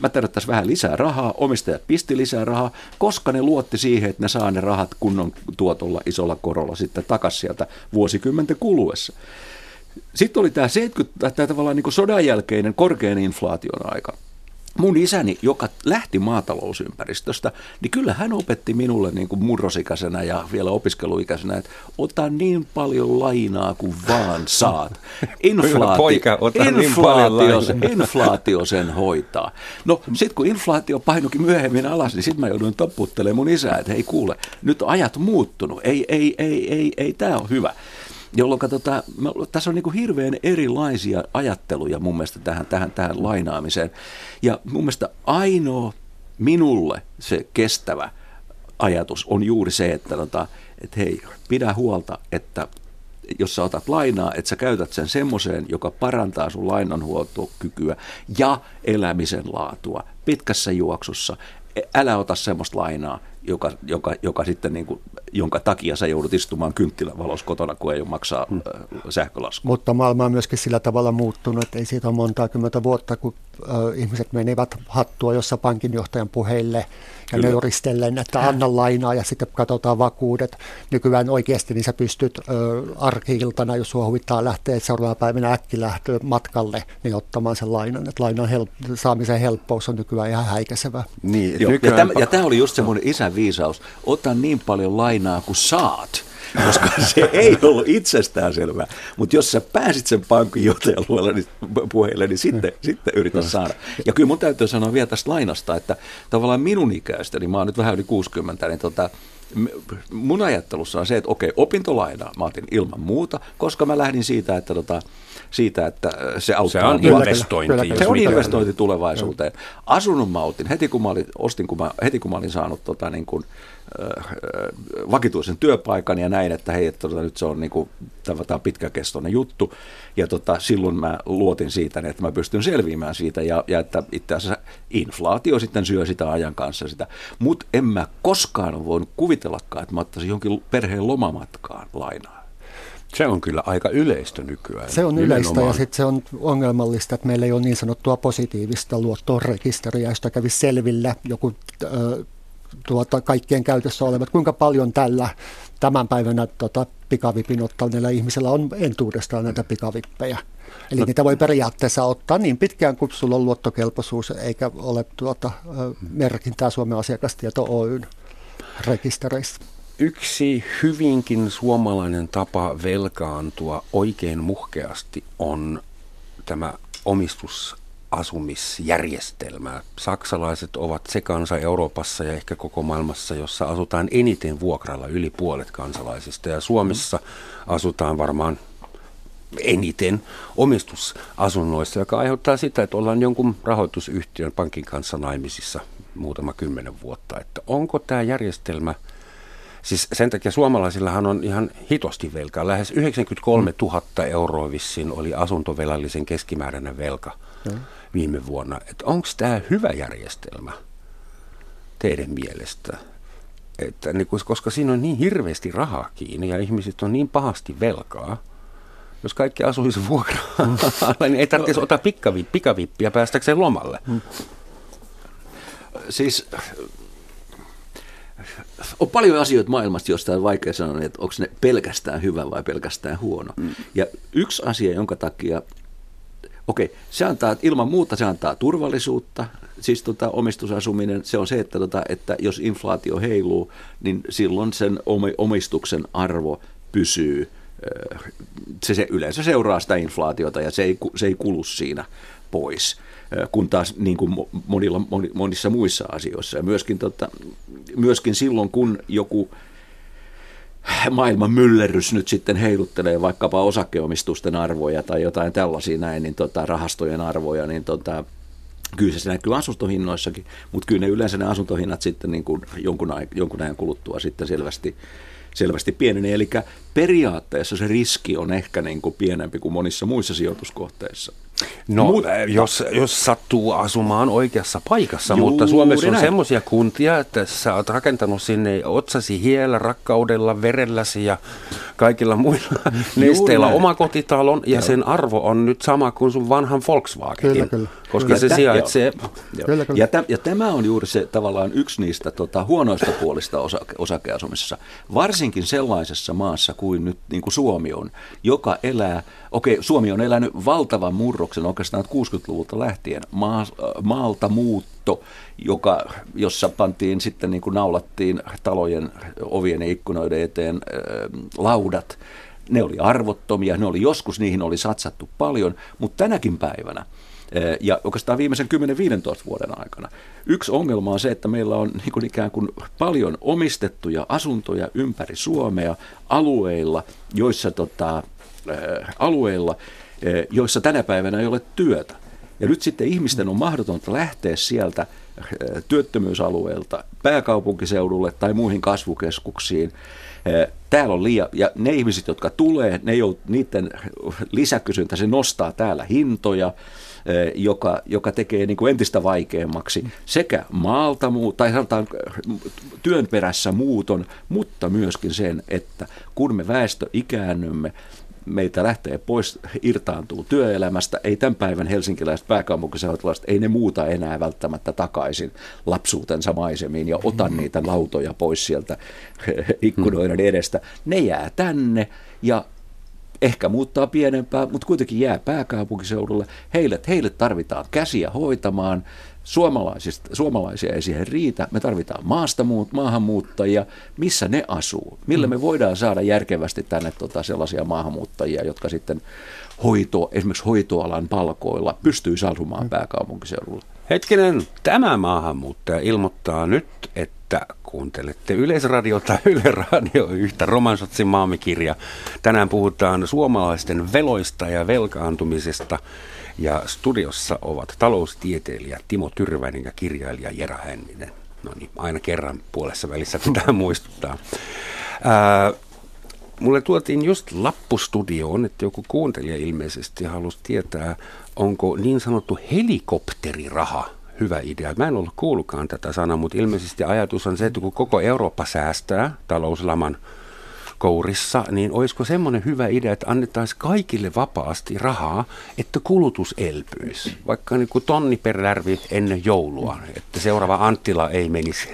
mä tarvittaisiin vähän lisää rahaa, omistajat pisti lisää rahaa, koska ne luotti siihen, että ne saa ne rahat kunnon tuotolla, isolla korolla sitten takaisin sieltä vuosikymmenten kuluessa. Sitten oli tämä 70, tämä tavallaan niin sodan jälkeinen korkean inflaation aika. Mun isäni, joka lähti maatalousympäristöstä, niin kyllä hän opetti minulle niin kuin murrosikäisenä ja vielä opiskeluikäisenä, että ota niin paljon lainaa kuin vaan saat. Inflaatio, Poika, ota inflaatio, niin inflaatio sen hoitaa. No sitten kun inflaatio painukin myöhemmin alas, niin sitten mä jouduin topputtelemaan mun isää, että hei kuule, nyt ajat muuttunut, ei, ei, ei, ei, ei, ei tämä ole hyvä jolloin tota, tässä on niin kuin hirveän erilaisia ajatteluja mun mielestä tähän, tähän, tähän lainaamiseen. Ja mun mielestä ainoa minulle se kestävä ajatus on juuri se, että, tota, että hei, pidä huolta, että jos sä otat lainaa, että sä käytät sen semmoiseen, joka parantaa sun lainanhuoltokykyä ja elämisen laatua pitkässä juoksussa. Älä ota semmoista lainaa, joka, joka, joka sitten niin kuin, jonka takia sä joudut istumaan kynttilävalossa kotona, kun ei ole maksaa hmm. sähkölasku. Mutta maailma on myöskin sillä tavalla muuttunut, että ei siitä ole monta kymmentä vuotta, kun ihmiset menivät hattua jossa pankinjohtajan puheille ja Kyllä. neuristellen, että anna lainaa ja sitten katsotaan vakuudet. Nykyään oikeasti niin sä pystyt arkiiltana, jos sua huvittaa lähteä seuraavana päivänä äkkilähtöön matkalle, niin ottamaan sen lainan. Että lainan help- saamisen helppous on nykyään ihan häikäisevä. Niin, Joo, nykyään... ja, tämä, ja tämä oli just semmoinen isän viisaus. Ota niin paljon lainaa kuin saat koska se ei ollut itsestään selvää. Mutta jos sä pääsit sen pankinjohtajan luolla niin, puheille, niin sitten, sitten yritä saada. Ja kyllä mun täytyy sanoa vielä tästä lainasta, että tavallaan minun ikäistä, niin mä oon nyt vähän yli 60, niin tota, mun ajattelussa on se, että okei, opintolainaa mä otin ilman muuta, koska mä lähdin siitä, että tota, siitä, että se auttaa. Se on investointi. Kyllä, se on investointi tulevaisuuteen. Asunnon mä otin heti kun mä olin, ostin, kun mä, heti kun mä olin saanut tota, niin kuin, äh, vakituisen työpaikan ja näin, että hei, että tota, nyt se on niin kuin, tämä pitkäkestoinen juttu. Ja tota, silloin mä luotin siitä, että mä pystyn selviämään siitä ja, ja että itse asiassa inflaatio sitten syö sitä ajan kanssa sitä. Mutta en mä koskaan ole voinut kuvitellakaan, että mä ottaisin jonkin perheen lomamatkaan lainaa. Se on kyllä aika yleistä nykyään. Se on nimenomaan. yleistä ja sitten se on ongelmallista, että meillä ei ole niin sanottua positiivista luottorekisteriä, josta kävisi selvillä joku äh, tuota, kaikkien käytössä olevat, kuinka paljon tällä tämän päivänä tota, pikavipin ottaneilla ihmisillä on entuudestaan näitä pikavippejä. Eli no. niitä voi periaatteessa ottaa niin pitkään kuin sulla on luottokelpoisuus, eikä ole tuota, merkintää Suomen asiakastieto Oyn rekistereissä. Yksi hyvinkin suomalainen tapa velkaantua oikein muhkeasti on tämä omistusasumisjärjestelmä. Saksalaiset ovat se kansa Euroopassa ja ehkä koko maailmassa, jossa asutaan eniten vuokralla yli puolet kansalaisista. Ja Suomessa asutaan varmaan eniten omistusasunnoissa, joka aiheuttaa sitä, että ollaan jonkun rahoitusyhtiön pankin kanssa naimisissa muutama kymmenen vuotta. Että onko tämä järjestelmä, siis sen takia suomalaisillahan on ihan hitosti velkaa. Lähes 93 000 euroa vissiin oli asuntovelallisen keskimääräinen velka mm. Viime vuonna. Että onko tämä hyvä järjestelmä teidän mielestä? Että, niin, koska siinä on niin hirveästi rahaa kiinni ja ihmiset on niin pahasti velkaa, jos kaikki asuisi vuokralla, niin ei tarvitsisi ottaa pikavippiä päästäkseen lomalle. Mm. Siis on paljon asioita maailmasta, joista on vaikea sanoa, että onko ne pelkästään hyvä vai pelkästään huono. Mm. Ja yksi asia, jonka takia, okei, se antaa, ilman muuta se antaa turvallisuutta, siis tota, omistusasuminen, se on se, että, tota, että jos inflaatio heiluu, niin silloin sen omistuksen arvo pysyy se, se yleensä seuraa sitä inflaatiota ja se ei, se ei kulu siinä pois, kun taas niin kuin monilla, monissa muissa asioissa. Ja myöskin, tota, myöskin silloin, kun joku maailman myllerrys nyt sitten heiluttelee vaikkapa osakeomistusten arvoja tai jotain tällaisia näin, niin tota, rahastojen arvoja, niin tota, kyllä se näkyy asuntohinnoissakin, mutta kyllä ne yleensä ne asuntohinnat sitten niin kuin jonkun, ajan, jonkun ajan kuluttua sitten selvästi selvästi pienenee. Eli periaatteessa se riski on ehkä niin kuin pienempi kuin monissa muissa sijoituskohteissa. No, mutta, jos, jos sattuu asumaan oikeassa paikassa, mutta Suomessa on semmoisia kuntia, että sä oot rakentanut sinne otsasi hiellä, rakkaudella, verelläsi ja kaikilla muilla nesteillä omakotitalon, ja Joo. sen arvo on nyt sama kuin sun vanhan Volkswagenin. Kyllä, kyllä. Koska kyllä. se sijaitsee... Kyllä, kyllä. Ja, täm, ja tämä on juuri se tavallaan yksi niistä tota, huonoista puolista osake, osakeasumisessa. Varsinkin sellaisessa maassa kuin nyt niin kuin Suomi on, joka elää, okei, okay, Suomi on elänyt valtavan murroksen oikeastaan 60-luvulta lähtien. Maa, maalta muutto, joka, jossa pantiin sitten niin kuin naulattiin talojen ovien ja ikkunoiden eteen äh, laudat. Ne oli arvottomia, ne oli joskus, niihin oli satsattu paljon, mutta tänäkin päivänä – ja oikeastaan viimeisen 10-15 vuoden aikana. Yksi ongelma on se, että meillä on niin kuin ikään kuin paljon omistettuja asuntoja ympäri Suomea alueilla, joissa, tota, alueilla, joissa tänä päivänä ei ole työtä. Ja nyt sitten ihmisten on mahdotonta lähteä sieltä työttömyysalueelta pääkaupunkiseudulle tai muihin kasvukeskuksiin. Täällä on liian, ja ne ihmiset, jotka tulee, ne jout, niiden lisäkysyntä, se nostaa täällä hintoja joka, joka tekee niin kuin entistä vaikeammaksi sekä maalta muu, tai sanotaan työn perässä muuton, mutta myöskin sen, että kun me väestö ikäännymme, meitä lähtee pois, irtaantuu työelämästä, ei tämän päivän helsinkiläiset pääkaupunkiseutilaiset, ei ne muuta enää välttämättä takaisin lapsuutensa maisemiin ja ota niitä lautoja pois sieltä ikkunoiden edestä. Ne jää tänne ja ehkä muuttaa pienempää, mutta kuitenkin jää pääkaupunkiseudulle. Heille, heille tarvitaan käsiä hoitamaan. Suomalaisista, suomalaisia ei siihen riitä. Me tarvitaan maasta muut, maahanmuuttajia. Missä ne asuu? Millä me voidaan saada järkevästi tänne tota sellaisia maahanmuuttajia, jotka sitten hoito, esimerkiksi hoitoalan palkoilla pystyy asumaan pääkaupunkiseudulla? Hetkinen, tämä maahanmuuttaja ilmoittaa nyt, että kuuntelette Yleisradiota Yle Radio yhtä Romansotsin maamikirja. Tänään puhutaan suomalaisten veloista ja velkaantumisesta. Ja studiossa ovat taloustieteilijä Timo Tyrväinen ja kirjailija Jera Hänninen. No niin, aina kerran puolessa välissä pitää muistuttaa. Ää, mulle tuotiin just lappustudioon, että joku kuuntelija ilmeisesti halusi tietää, onko niin sanottu helikopteriraha hyvä idea. Mä en ollut kuullutkaan tätä sanaa, mutta ilmeisesti ajatus on se, että kun koko Eurooppa säästää talouslaman kourissa, niin olisiko semmoinen hyvä idea, että annettaisiin kaikille vapaasti rahaa, että kulutus elpyisi. Vaikka niin kuin tonni per lärvi ennen joulua, että seuraava Anttila ei menisi.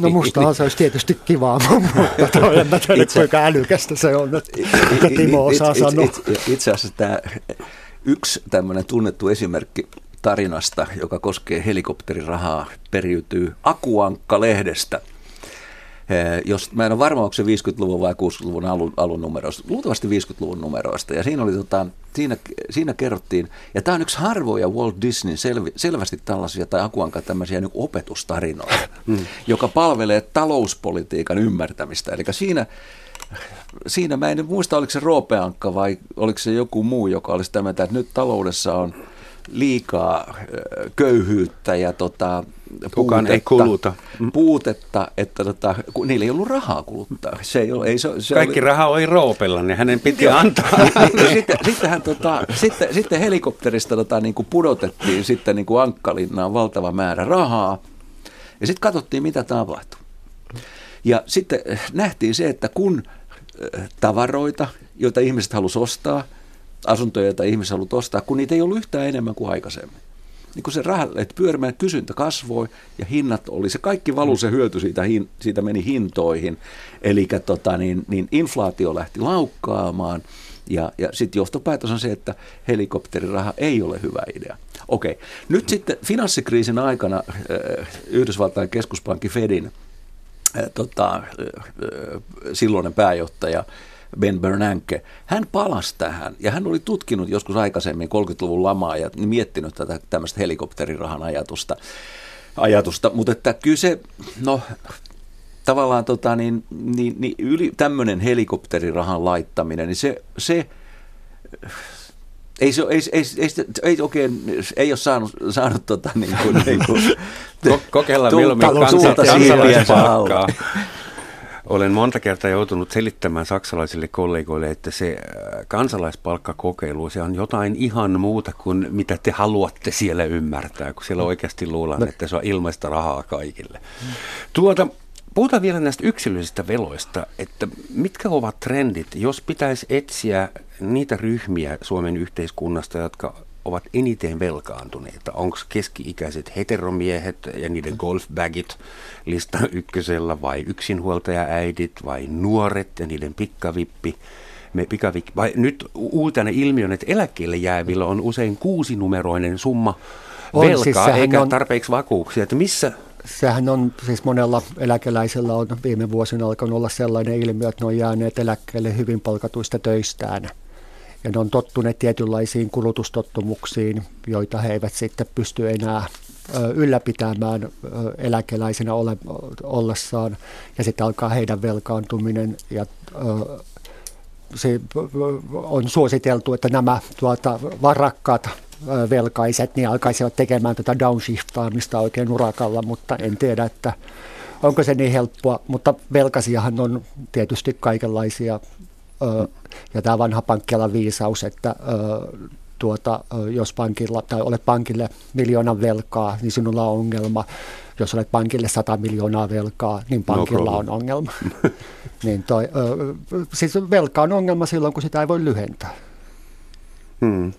No mustahan se olisi tietysti kivaa, mutta toi en tiedä, kuinka älykästä se on, että Timo osaa sanoa. Itse asiassa tämä yksi tämmöinen tunnettu esimerkki tarinasta, joka koskee helikopterirahaa, periytyy Akuankka-lehdestä. Jos, mä en ole varma, onko se 50-luvun vai 60-luvun alun, alun numeroista, luultavasti 50-luvun numeroista, ja siinä, oli, tota, siinä, siinä kerrottiin, ja tämä on yksi harvoja Walt Disney selvi, selvästi tällaisia, tai Akuanka tämmöisiä niin opetustarinoita, mm. joka palvelee talouspolitiikan ymmärtämistä, eli siinä siinä mä en muista, oliko se Roopeankka vai oliko se joku muu, joka olisi tämä, että nyt taloudessa on liikaa köyhyyttä ja tota, Kukaan puutetta, ei kuluta. Mm. puutetta, että tota, kun niillä ei ollut rahaa kuluttaa. Se ei ole, ei se, se Kaikki oli... raha oli roopella, niin hänen piti antaa. sitten, sitten, hän, tota, sitten, sitten helikopterista tota, niin kuin pudotettiin sitten niin kuin Ankkalinnaan valtava määrä rahaa. Ja sitten katsottiin, mitä tapahtui. Ja sitten nähtiin se, että kun tavaroita, joita ihmiset halusivat ostaa, asuntoja, joita ihmiset halusivat ostaa, kun niitä ei ollut yhtään enemmän kuin aikaisemmin. Niin kun se raha että pyörimään, kysyntä kasvoi ja hinnat oli, se kaikki valu, se hyöty siitä, siitä meni hintoihin. Eli tota, niin, niin inflaatio lähti laukkaamaan ja, ja sitten johtopäätös on se, että helikopteriraha ei ole hyvä idea. Okei, nyt sitten finanssikriisin aikana Yhdysvaltain keskuspankki Fedin tota, silloinen pääjohtaja Ben Bernanke, hän palasi tähän ja hän oli tutkinut joskus aikaisemmin 30-luvun lamaa ja miettinyt tätä tämmöistä helikopterirahan ajatusta. ajatusta. Mutta että kyllä se, no tavallaan tota, niin, niin, niin yli, tämmöinen helikopterirahan laittaminen, niin se, se ei, se, ei, ei, ei, ei, oikein, ei ole saanut, saanut tota, niin kuin, niin kuin, Kokeilla mieluummin kansalaispalkkaa. Olen monta kertaa joutunut selittämään saksalaisille kollegoille, että se äh, kansalaispalkkakokeilu, se on jotain ihan muuta kuin mitä te haluatte siellä ymmärtää, kun siellä oikeasti luullaan, että se on ilmaista rahaa kaikille. Tuota, Puhutaan vielä näistä yksilöllisistä veloista, että mitkä ovat trendit, jos pitäisi etsiä niitä ryhmiä Suomen yhteiskunnasta, jotka ovat eniten velkaantuneita? Onko keski-ikäiset heteromiehet ja niiden golfbagit listan ykkösellä vai yksinhuoltajaäidit vai nuoret ja niiden pikkavippi? Me pikavippi, vai nyt uutena ilmiön, että eläkkeelle jäävillä on usein kuusinumeroinen summa on, velkaa siis eikä on... tarpeeksi vakuuksia. Että missä sehän on, siis monella eläkeläisellä on viime vuosina alkanut olla sellainen ilmiö, että ne on jääneet eläkkeelle hyvin palkatuista töistään. Ja ne on tottuneet tietynlaisiin kulutustottumuksiin, joita he eivät sitten pysty enää ylläpitämään eläkeläisenä ole, ollessaan. Ja sitten alkaa heidän velkaantuminen ja se on suositeltu, että nämä tuota, varakkaat velkaiset, niin alkaisivat tekemään tätä downshiftaamista oikein urakalla, mutta en tiedä, että onko se niin helppoa. Mutta velkasiahan on tietysti kaikenlaisia. Ja tämä vanha pankkialan viisaus, että tuota, jos pankilla, tai olet pankille miljoonan velkaa, niin sinulla on ongelma. Jos olet pankille 100 miljoonaa velkaa, niin no pankilla no on ongelma. niin toi, siis velka on ongelma silloin, kun sitä ei voi lyhentää. Hmm.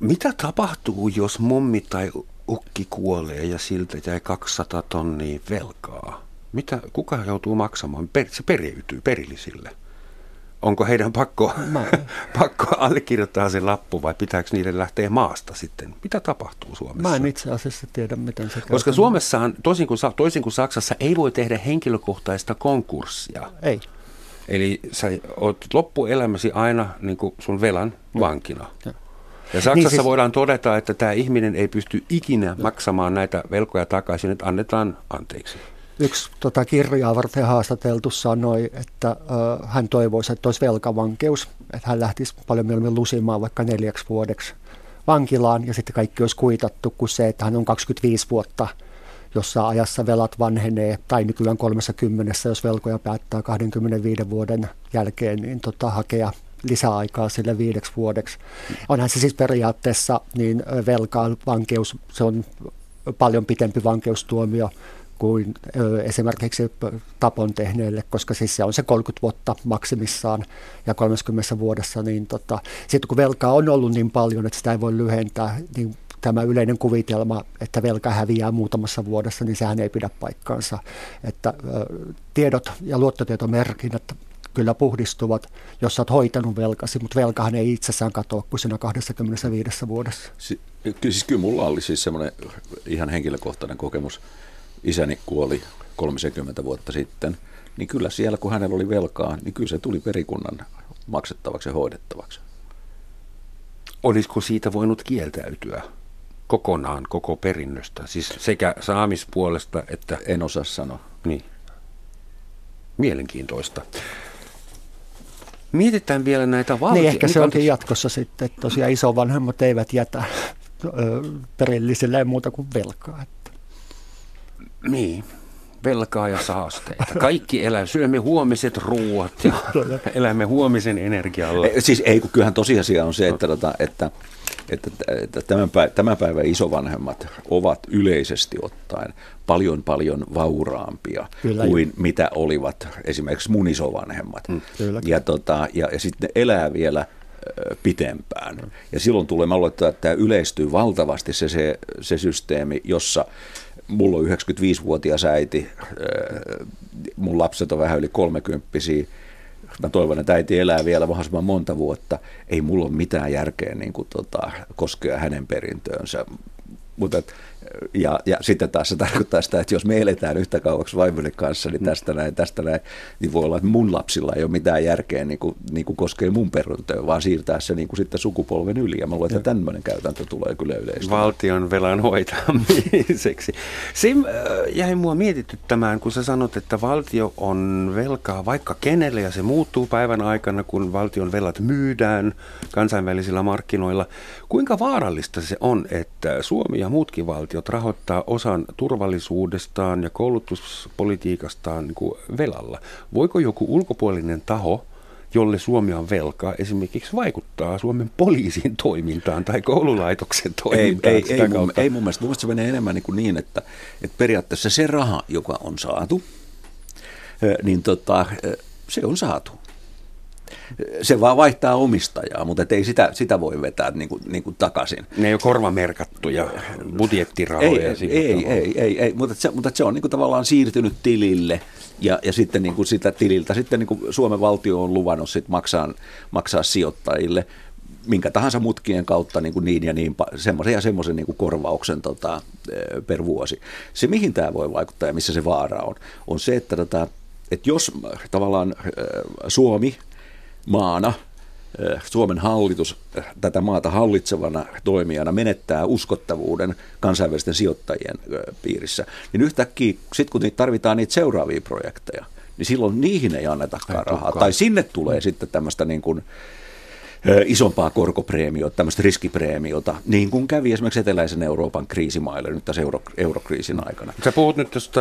Mitä tapahtuu, jos mummi tai ukki kuolee ja siltä jäi 200 tonnia velkaa? Mitä, kuka joutuu maksamaan? Per, se periytyy perillisille. Onko heidän pakko, pakko allekirjoittaa se lappu vai pitääkö niiden lähteä maasta sitten? Mitä tapahtuu Suomessa? Mä en itse asiassa tiedä, miten se Koska Suomessa, toisin kuin, toisin kuin Saksassa, ei voi tehdä henkilökohtaista konkurssia. Ei. Eli sä oot loppuelämäsi aina niin kuin sun velan vankina. Ja. Ja Saksassa niin siis, voidaan todeta, että tämä ihminen ei pysty ikinä maksamaan näitä velkoja takaisin, että annetaan anteeksi. Yksi tota, kirjaa varten haastateltu sanoi, että ö, hän toivoisi, että olisi velkavankeus, että hän lähtisi paljon mieluummin lusimaan vaikka neljäksi vuodeksi vankilaan ja sitten kaikki olisi kuitattu kuin se, että hän on 25 vuotta jossa ajassa velat vanhenee, tai nykyään 30, jos velkoja päättää 25 vuoden jälkeen, niin tota, hakea lisäaikaa sille viideksi vuodeksi. Onhan se siis periaatteessa niin velkaa vankeus, se on paljon pitempi vankeustuomio kuin esimerkiksi tapon tehneelle, koska siis se on se 30 vuotta maksimissaan ja 30 vuodessa, niin tota, sitten kun velkaa on ollut niin paljon, että sitä ei voi lyhentää, niin tämä yleinen kuvitelma, että velka häviää muutamassa vuodessa, niin sehän ei pidä paikkaansa. Että tiedot ja luottotietomerkinnät kyllä puhdistuvat, jos olet hoitanut velkasi, mutta velkahan ei itsessään katoa kuin siinä 25 vuodessa. Si- siis kyllä mulla oli siis semmoinen ihan henkilökohtainen kokemus. Isäni kuoli 30 vuotta sitten, niin kyllä siellä kun hänellä oli velkaa, niin kyllä se tuli perikunnan maksettavaksi ja hoidettavaksi. Olisiko siitä voinut kieltäytyä kokonaan koko perinnöstä, siis sekä saamispuolesta että... En osaa sanoa. Niin. Mielenkiintoista. Mietitään vielä näitä valtioita. Niin ehkä se onkin jatkossa sitten, että tosiaan isovanhemmat eivät jätä perillisille muuta kuin velkaa. Niin, velkaa ja saasteita. Kaikki elää, syömme huomiset ruuat ja elämme huomisen energialla. Siis ei, kun kyllähän tosiasia on se, että, että, että että, että tämän, päivän, tämän päivän isovanhemmat ovat yleisesti ottaen paljon paljon vauraampia Kyllä, kuin jo. mitä olivat esimerkiksi mun isovanhemmat. Mm, ja, tota, ja, ja sitten ne elää vielä pitempään. Ja silloin tulee, mä että tämä yleistyy valtavasti se, se, se systeemi, jossa mulla on 95-vuotias äiti, mun lapset on vähän yli kolmekymppisiä, mä toivon, että äiti elää vielä mahdollisimman monta vuotta. Ei mulla ole mitään järkeä niin kuin, tota, koskea hänen perintöönsä. Mutta ja, ja sitten taas se tarkoittaa sitä, että jos me eletään yhtä kauaksi vaimoni kanssa, niin tästä näin, tästä näin, niin voi olla, että mun lapsilla ei ole mitään järkeä niin kuin, niin kuin koskee mun perintöä, vaan siirtää se niin kuin sitten sukupolven yli. Ja mä luulen, että tämmöinen käytäntö tulee kyllä yleisesti. Valtion velan hoitamiseksi. Se äh, jäi mua mietityttämään, kun sä sanot, että valtio on velkaa vaikka kenelle ja se muuttuu päivän aikana, kun valtion velat myydään kansainvälisillä markkinoilla. Kuinka vaarallista se on, että Suomi ja muutkin valtiot rahoittaa osan turvallisuudestaan ja koulutuspolitiikastaan niin kuin velalla. Voiko joku ulkopuolinen taho, jolle Suomi on velkaa, esimerkiksi vaikuttaa Suomen poliisin toimintaan tai koululaitoksen toimintaan? Ei, ei, ei, mun, ei mun mielestä. Mun mielestä se menee enemmän niin, kuin niin että, että periaatteessa se raha, joka on saatu, niin tota, se on saatu se vaan vaihtaa omistajaa, mutta ei sitä, sitä voi vetää niin kuin, niin kuin takaisin. Ne ei ole korvamerkattuja budjettirahoja. Ei, ei, ei, ei, ei, mutta se, mutta se on niin kuin tavallaan siirtynyt tilille ja, ja sitten niin kuin sitä tililtä sitten niin kuin Suomen valtio on luvannut sit maksaa, maksaa sijoittajille minkä tahansa mutkien kautta niin, kuin niin ja niin, semmoisen ja semmoisen niin kuin korvauksen tota, per vuosi. Se, mihin tämä voi vaikuttaa ja missä se vaara on, on se, että, tota, että jos tavallaan Suomi maana. Eh, Suomen hallitus eh, tätä maata hallitsevana toimijana menettää uskottavuuden kansainvälisten sijoittajien eh, piirissä, niin yhtäkkiä sitten kun niitä tarvitaan niitä seuraavia projekteja, niin silloin niihin ei annetakaan rahaa. Tai sinne tulee sitten tämmöistä niin kuin, isompaa korkopreemiota, tämmöistä riskipreemiota, niin kuin kävi esimerkiksi eteläisen Euroopan kriisimaille nyt tässä euro, eurokriisin aikana. Sä puhut nyt tuosta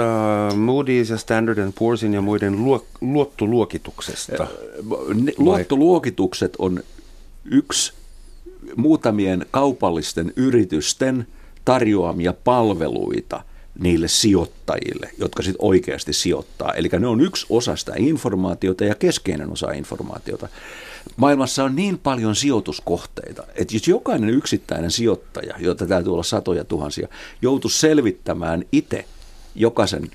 Moody's ja Standard Poor'sin ja muiden luottoluokituksesta. Luottoluokitukset on yksi muutamien kaupallisten yritysten tarjoamia palveluita – niille sijoittajille, jotka sitten oikeasti sijoittaa. Eli ne on yksi osa sitä informaatiota ja keskeinen osa informaatiota. Maailmassa on niin paljon sijoituskohteita, että jos jokainen yksittäinen sijoittaja, jota täytyy olla satoja tuhansia, joutuisi selvittämään itse jokaisen,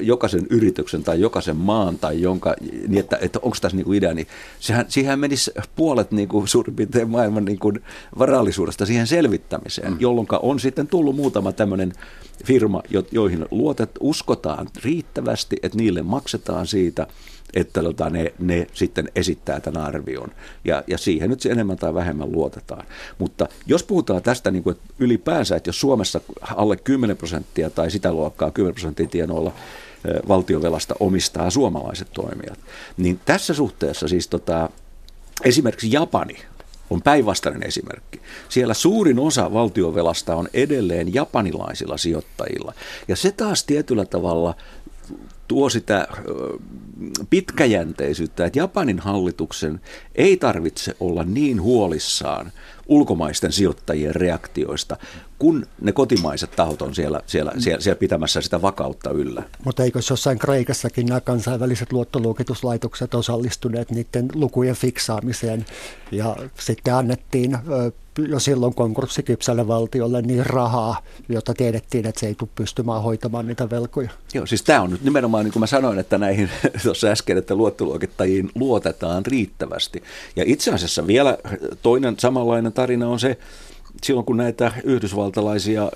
jokaisen yrityksen tai jokaisen maan tai jonka, niin että, että onko tässä niin idea, niin sehän, siihen menisi puolet niin kuin suurin piirtein maailman niin kuin varallisuudesta siihen selvittämiseen, mm. jolloin on sitten tullut muutama tämmöinen firma, joihin luotet, uskotaan riittävästi, että niille maksetaan siitä, että tota, ne, ne sitten esittää tämän arvion. Ja, ja siihen nyt se enemmän tai vähemmän luotetaan. Mutta jos puhutaan tästä niin kuin, että ylipäänsä, että jos Suomessa alle 10 prosenttia tai sitä luokkaa 10 prosenttia tienoilla valtiovelasta omistaa suomalaiset toimijat, niin tässä suhteessa siis tota, esimerkiksi Japani on päinvastainen esimerkki. Siellä suurin osa valtiovelasta on edelleen japanilaisilla sijoittajilla. Ja se taas tietyllä tavalla tuo sitä pitkäjänteisyyttä, että Japanin hallituksen ei tarvitse olla niin huolissaan ulkomaisten sijoittajien reaktioista, kun ne kotimaiset tahot on siellä, siellä, siellä, siellä pitämässä sitä vakautta yllä. Mutta eikö jossain Kreikassakin nämä kansainväliset luottoluokituslaitokset osallistuneet niiden lukujen fiksaamiseen ja sitten annettiin jo silloin konkurssikypsälle valtiolle niin rahaa, jotta tiedettiin, että se ei tule pystymään hoitamaan niitä velkoja. Joo, siis tämä on nyt nimenomaan, niin kuin mä sanoin, että näihin tuossa äsken, että luottoluokittajiin luotetaan riittävästi. Ja itse asiassa vielä toinen samanlainen tarina on se, silloin kun näitä yhdysvaltalaisia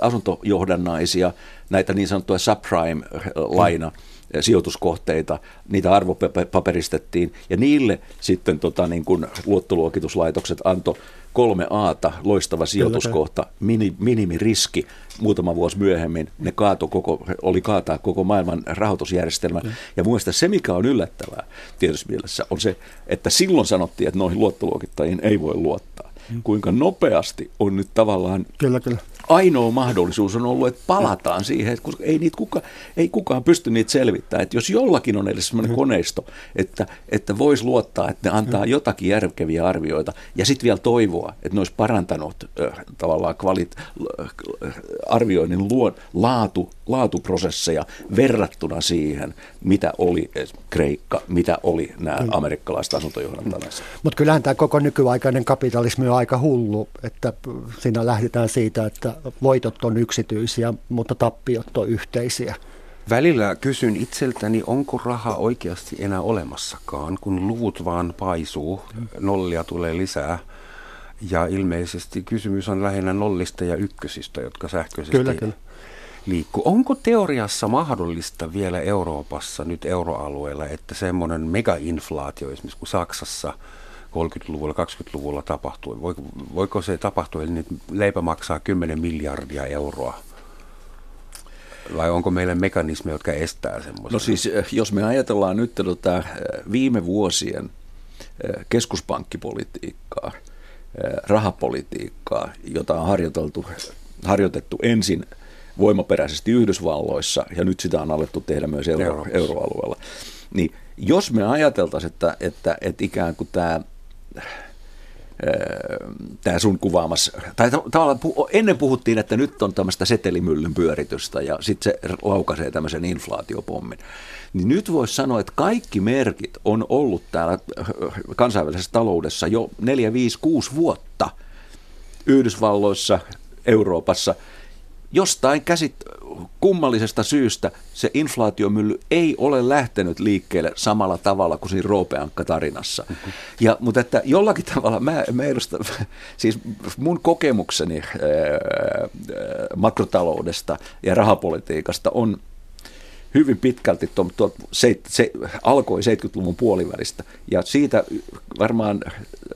asuntojohdannaisia, näitä niin sanottuja subprime-laina, mm sijoituskohteita, niitä arvopaperistettiin ja niille sitten tota, niin kuin luottoluokituslaitokset antoi kolme Aata, loistava sijoituskohta, mini, minimiriski. Muutama vuosi myöhemmin ne kaato koko, oli kaataa koko maailman rahoitusjärjestelmä. Mm. Ja muista se, mikä on yllättävää tietysti mielessä, on se, että silloin sanottiin, että noihin luottoluokittajiin ei voi luottaa. Kuinka nopeasti on nyt tavallaan kyllä, kyllä ainoa mahdollisuus on ollut, että palataan siihen, että koska ei, niitä kuka, ei kukaan pysty niitä selvittämään. Että jos jollakin on edes sellainen koneisto, että, että voisi luottaa, että ne antaa jotakin järkeviä arvioita ja sitten vielä toivoa, että ne olisi parantanut äh, tavallaan kvalit, äh, arvioinnin luon, laatu, laatuprosesseja verrattuna siihen, mitä oli Kreikka, mitä oli nämä amerikkalaiset asuntojohdantalaiset. Mutta kyllähän tämä koko nykyaikainen kapitalismi on aika hullu, että siinä lähdetään siitä, että voitot on yksityisiä, mutta tappiot on yhteisiä. Välillä kysyn itseltäni, onko raha oikeasti enää olemassakaan, kun luvut vaan paisuu, nollia tulee lisää. Ja ilmeisesti kysymys on lähinnä nollista ja ykkösistä, jotka sähköisesti kyllä, kyllä. liikkuu. Onko teoriassa mahdollista vielä Euroopassa, nyt euroalueella, että semmoinen megainflaatio esimerkiksi kuin Saksassa – 30-luvulla, 20-luvulla tapahtui. Voiko, voiko se tapahtua, eli nyt leipä maksaa 10 miljardia euroa? Vai onko meillä mekanismeja, jotka estää semmoista? No siis, eh, jos me ajatellaan nyt tota eh, viime vuosien eh, keskuspankkipolitiikkaa, rahapolitiikkaa, jota on harjoiteltu, harjoitettu ensin voimaperäisesti Yhdysvalloissa ja nyt sitä on alettu tehdä myös euro, euroalueella. Niin jos me ajateltaisiin, että, että, että ikään kuin tämä tämä sun kuvaamas, tai tavallaan ennen puhuttiin, että nyt on tämmöistä setelimyllyn pyöritystä ja sitten se laukaisee tämmöisen inflaatiopommin. Niin nyt voisi sanoa, että kaikki merkit on ollut täällä kansainvälisessä taloudessa jo 4, 5, 6 vuotta Yhdysvalloissa, Euroopassa – jostain käsit kummallisesta syystä se inflaatiomylly ei ole lähtenyt liikkeelle samalla tavalla kuin siinä Roopeankka-tarinassa. Ja, mutta että jollakin tavalla mä, mä edustan, siis mun kokemukseni ää, makrotaloudesta ja rahapolitiikasta on hyvin pitkälti tuo, tuo, se, se alkoi 70-luvun puolivälistä ja siitä varmaan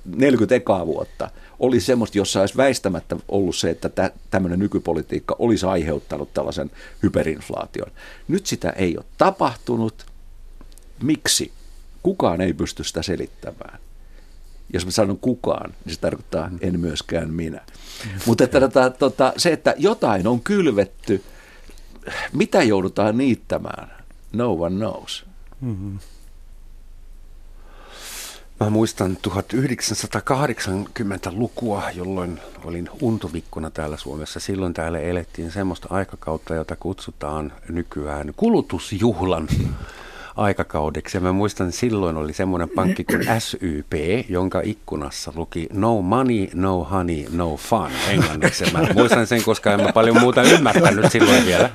40 ekaa vuotta – oli semmoista, jossa olisi väistämättä ollut se, että tämmöinen nykypolitiikka olisi aiheuttanut tällaisen hyperinflaation. Nyt sitä ei ole tapahtunut. Miksi? Kukaan ei pysty sitä selittämään. Jos mä sanon kukaan, niin se tarkoittaa en myöskään minä. Mutta että, tota, tota, se, että jotain on kylvetty, mitä joudutaan niittämään, no one knows. Mm-hmm. Mä muistan 1980-lukua, jolloin olin untuvikkona täällä Suomessa. Silloin täällä elettiin semmoista aikakautta, jota kutsutaan nykyään kulutusjuhlan aikakaudeksi. Ja mä muistan, että silloin oli semmoinen pankki kuin SYP, jonka ikkunassa luki No money, no honey, no fun englanniksi. Mä muistan sen, koska en mä paljon muuta ymmärtänyt silloin vielä.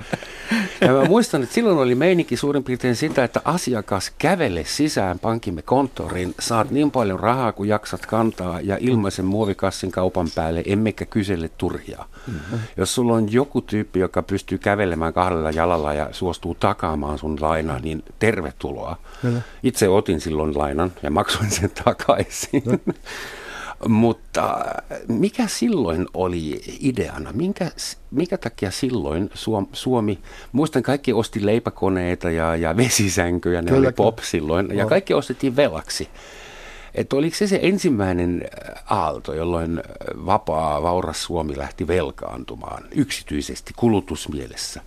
Ja mä muistan, että silloin oli meininki suurin piirtein sitä, että asiakas kävele sisään pankkimme konttoriin, saat niin paljon rahaa kuin jaksat kantaa ja ilmaisen muovikassin kaupan päälle, emmekä kysele turhia. Mm-hmm. Jos sulla on joku tyyppi, joka pystyy kävelemään kahdella jalalla ja suostuu takaamaan sun lainaa, niin tervetuloa. Kyllä. Itse otin silloin lainan ja maksoin sen takaisin. Mutta mikä silloin oli ideana? Minkä, mikä takia silloin Suomi, muistan kaikki osti leipäkoneita ja, ja vesisänkyjä, ne Kyllä, oli pop silloin, ja kaikki ostettiin velaksi. Että oliko se se ensimmäinen aalto, jolloin vapaa, vauras Suomi lähti velkaantumaan yksityisesti, kulutusmielessä?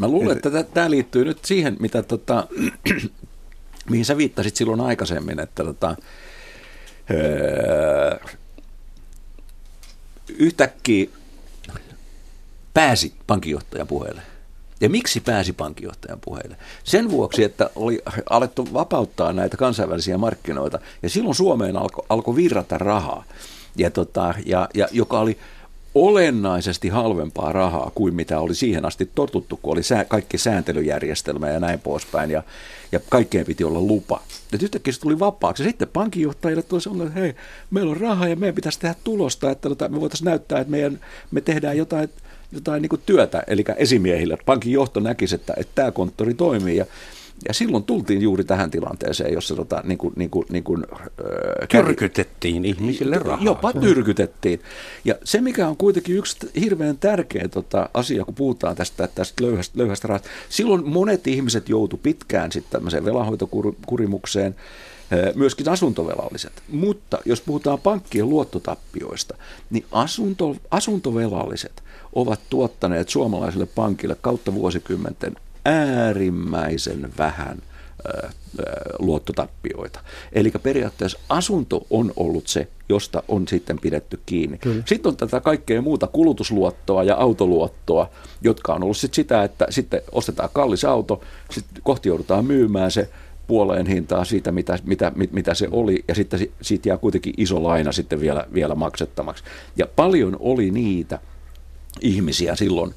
Mä luulen, että tämä liittyy nyt siihen, mitä tota, mihin sä viittasit silloin aikaisemmin, että tota, öö, yhtäkkiä pääsi pankinjohtajan puheelle. Ja miksi pääsi pankinjohtajan puheelle? Sen vuoksi, että oli alettu vapauttaa näitä kansainvälisiä markkinoita, ja silloin Suomeen alkoi alko virrata rahaa, ja tota, ja, ja, joka oli olennaisesti halvempaa rahaa kuin mitä oli siihen asti totuttu, kun oli sää, kaikki sääntelyjärjestelmä ja näin poispäin, ja, ja kaikkeen piti olla lupa. Ja yhtäkkiä se tuli vapaaksi. Sitten pankinjohtajille tuli sellainen, että hei, meillä on rahaa ja meidän pitäisi tehdä tulosta, että tota, me voitaisiin näyttää, että meidän, me tehdään jotain, jotain niin työtä, eli esimiehille. Pankin johto näkisi, että, että tämä konttori toimii, ja ja silloin tultiin juuri tähän tilanteeseen, jossa tota, niin kuin, niin kuin, niin kuin, äh, tyrkytettiin ihmisille rahaa. Jopa tyrkytettiin. Ja se, mikä on kuitenkin yksi hirveän tärkeä tota, asia, kun puhutaan tästä, tästä löyhästä, löyhästä rahasta, silloin monet ihmiset joutu pitkään sitten tämmöiseen velanhoitokurimukseen, myöskin asuntovelalliset. Mutta jos puhutaan pankkien luottotappioista, niin asunto, asuntovelalliset ovat tuottaneet suomalaisille pankille kautta vuosikymmenten äärimmäisen vähän luottotappioita. Eli periaatteessa asunto on ollut se, josta on sitten pidetty kiinni. Kyllä. Sitten on tätä kaikkea muuta kulutusluottoa ja autoluottoa, jotka on ollut sit sitä, että sitten ostetaan kallis auto, sitten kohti joudutaan myymään se puoleen hintaa siitä, mitä, mitä, mitä se oli, ja sitten siitä jää kuitenkin iso laina sitten vielä, vielä maksettamaksi. Ja paljon oli niitä, ihmisiä silloin,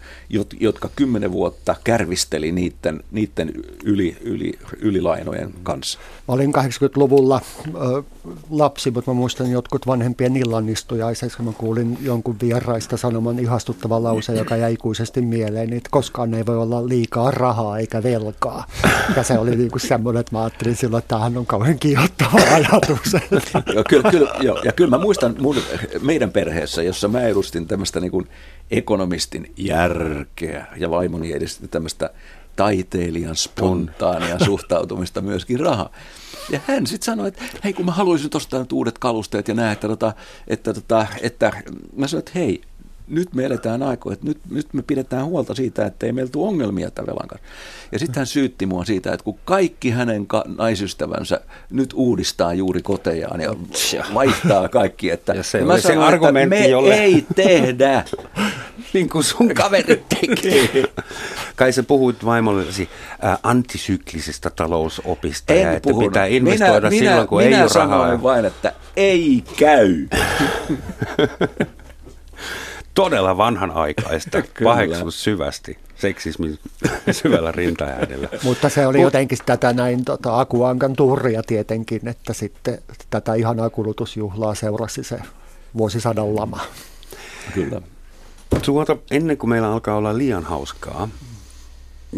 jotka kymmenen vuotta kärvisteli niiden, niiden yli, yli, ylilainojen kanssa. Mä olin 80-luvulla ö, lapsi, mutta mä muistan jotkut vanhempien illanistujaisessa, mä kuulin jonkun vieraista sanoman ihastuttava lause, joka jäi ikuisesti mieleen, että koskaan ei voi olla liikaa rahaa eikä velkaa. Ja se oli niin kuin semmoinen, että mä ajattelin silloin, että tämähän on kauhean kiihottava ajatus. ja, kyllä, kyllä, jo, ja kyllä mä muistan mun, meidän perheessä, jossa mä edustin tämmöistä niin kuin ekonomistin järkeä ja vaimoni edisti tämmöistä taiteilijan spontaania suhtautumista myöskin raha. Ja hän sitten sanoi, että hei kun mä haluaisin nyt uudet kalusteet ja näin, että, tota, että, tota, että mä sanoin, että hei, nyt me eletään aikoja, että nyt, nyt me pidetään huolta siitä, että ei meillä tule ongelmia tämän velan kanssa. Ja sitten hän syytti mua siitä, että kun kaikki hänen ka- naisystävänsä nyt uudistaa juuri kotejaan ja vaihtaa kaikki, että ja se, mä sanoin, se argumentti, että me jolle... ei tehdä. niin kuin sun kaverit tekee. Kai sä puhuit vaimollesi äh, antisyklisestä talousopista en ja että puhunut. pitää investoida minä, silloin, kun minä ei ole rahaa. Minä vain, että ei käy. Todella vanhanaikaista, paheksus syvästi, seksismi syvällä rintaäänellä. Mutta se oli jotenkin tätä näin tota, Akuankan turria tietenkin, että sitten tätä ihanaa kulutusjuhlaa seurasi se vuosisadan lama. Kyllä. Tuota, ennen kuin meillä alkaa olla liian hauskaa,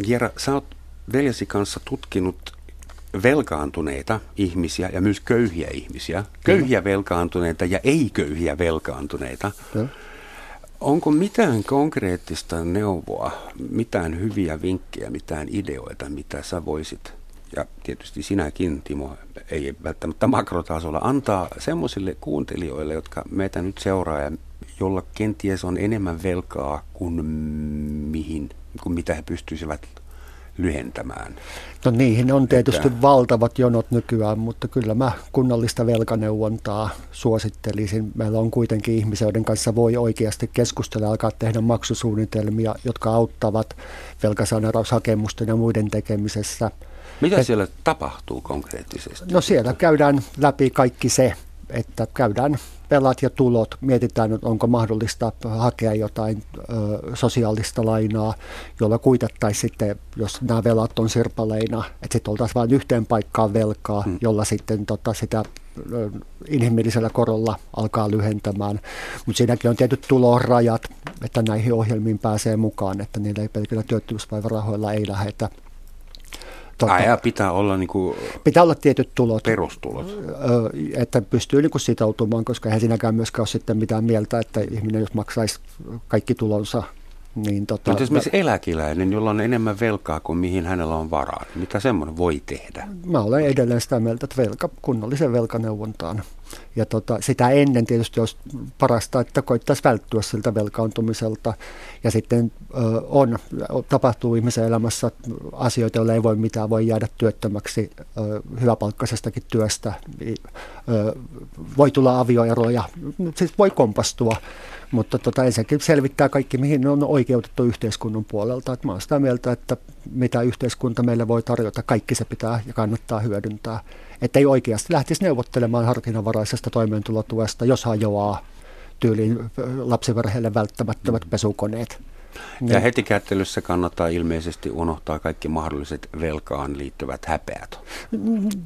Jera, sä oot veljesi kanssa tutkinut velkaantuneita ihmisiä ja myös köyhiä ihmisiä. Köyhiä velkaantuneita ja ei-köyhiä velkaantuneita. Ja. Onko mitään konkreettista neuvoa, mitään hyviä vinkkejä, mitään ideoita, mitä sä voisit, ja tietysti sinäkin, Timo, ei välttämättä makrotasolla, antaa semmoisille kuuntelijoille, jotka meitä nyt seuraa ja jolla kenties on enemmän velkaa kuin mihin, kuin mitä he pystyisivät lyhentämään? No niihin on tietysti että... valtavat jonot nykyään, mutta kyllä mä kunnallista velkaneuvontaa suosittelisin. Meillä on kuitenkin ihmisiä, joiden kanssa voi oikeasti keskustella, alkaa tehdä maksusuunnitelmia, jotka auttavat velkasaneeraushakemusten ja muiden tekemisessä. Mitä Et, siellä tapahtuu konkreettisesti? No siellä käydään läpi kaikki se, että käydään velat ja tulot, mietitään, että onko mahdollista hakea jotain ö, sosiaalista lainaa, jolla kuitattaisiin sitten, jos nämä velat on sirpaleina, että sitten oltaisiin vain yhteen paikkaan velkaa, hmm. jolla sitten tota, sitä inhimillisellä korolla alkaa lyhentämään. Mutta siinäkin on tietyt tulorajat, että näihin ohjelmiin pääsee mukaan, että niillä ei pelkillä työttömyyspäivärahoilla ei lähdetä Tota, Aja pitää olla niin kuin Pitää olla tietyt tulot. Perustulot. Että pystyy niin kuin sitoutumaan, koska eihän siinäkään myöskään ole sitten mitään mieltä, että ihminen jos maksaisi kaikki tulonsa niin tota, Mutta esimerkiksi eläkiläinen, jolla on enemmän velkaa kuin mihin hänellä on varaa, mitä semmoinen voi tehdä? Mä olen edelleen sitä mieltä, että velka, kunnollisen velkaneuvontaan. Ja tota, sitä ennen tietysti olisi parasta, että koittaisi välttyä siltä velkaantumiselta. Ja sitten ö, on, tapahtuu ihmisen elämässä asioita, joilla ei voi mitään, voi jäädä työttömäksi ö, hyväpalkkaisestakin työstä. Ö, voi tulla avioeroja, siis voi kompastua. Mutta tota, ensinnäkin selvittää kaikki, mihin on oikeutettu yhteiskunnan puolelta. Et mä olen sitä mieltä, että mitä yhteiskunta meille voi tarjota, kaikki se pitää ja kannattaa hyödyntää. Että ei oikeasti lähtisi neuvottelemaan harkinnanvaraisesta toimeentulotuesta, jos hajoaa tyyliin lapsiperheille välttämättömät pesukoneet. Ja heti kättelyssä kannattaa ilmeisesti unohtaa kaikki mahdolliset velkaan liittyvät häpeät.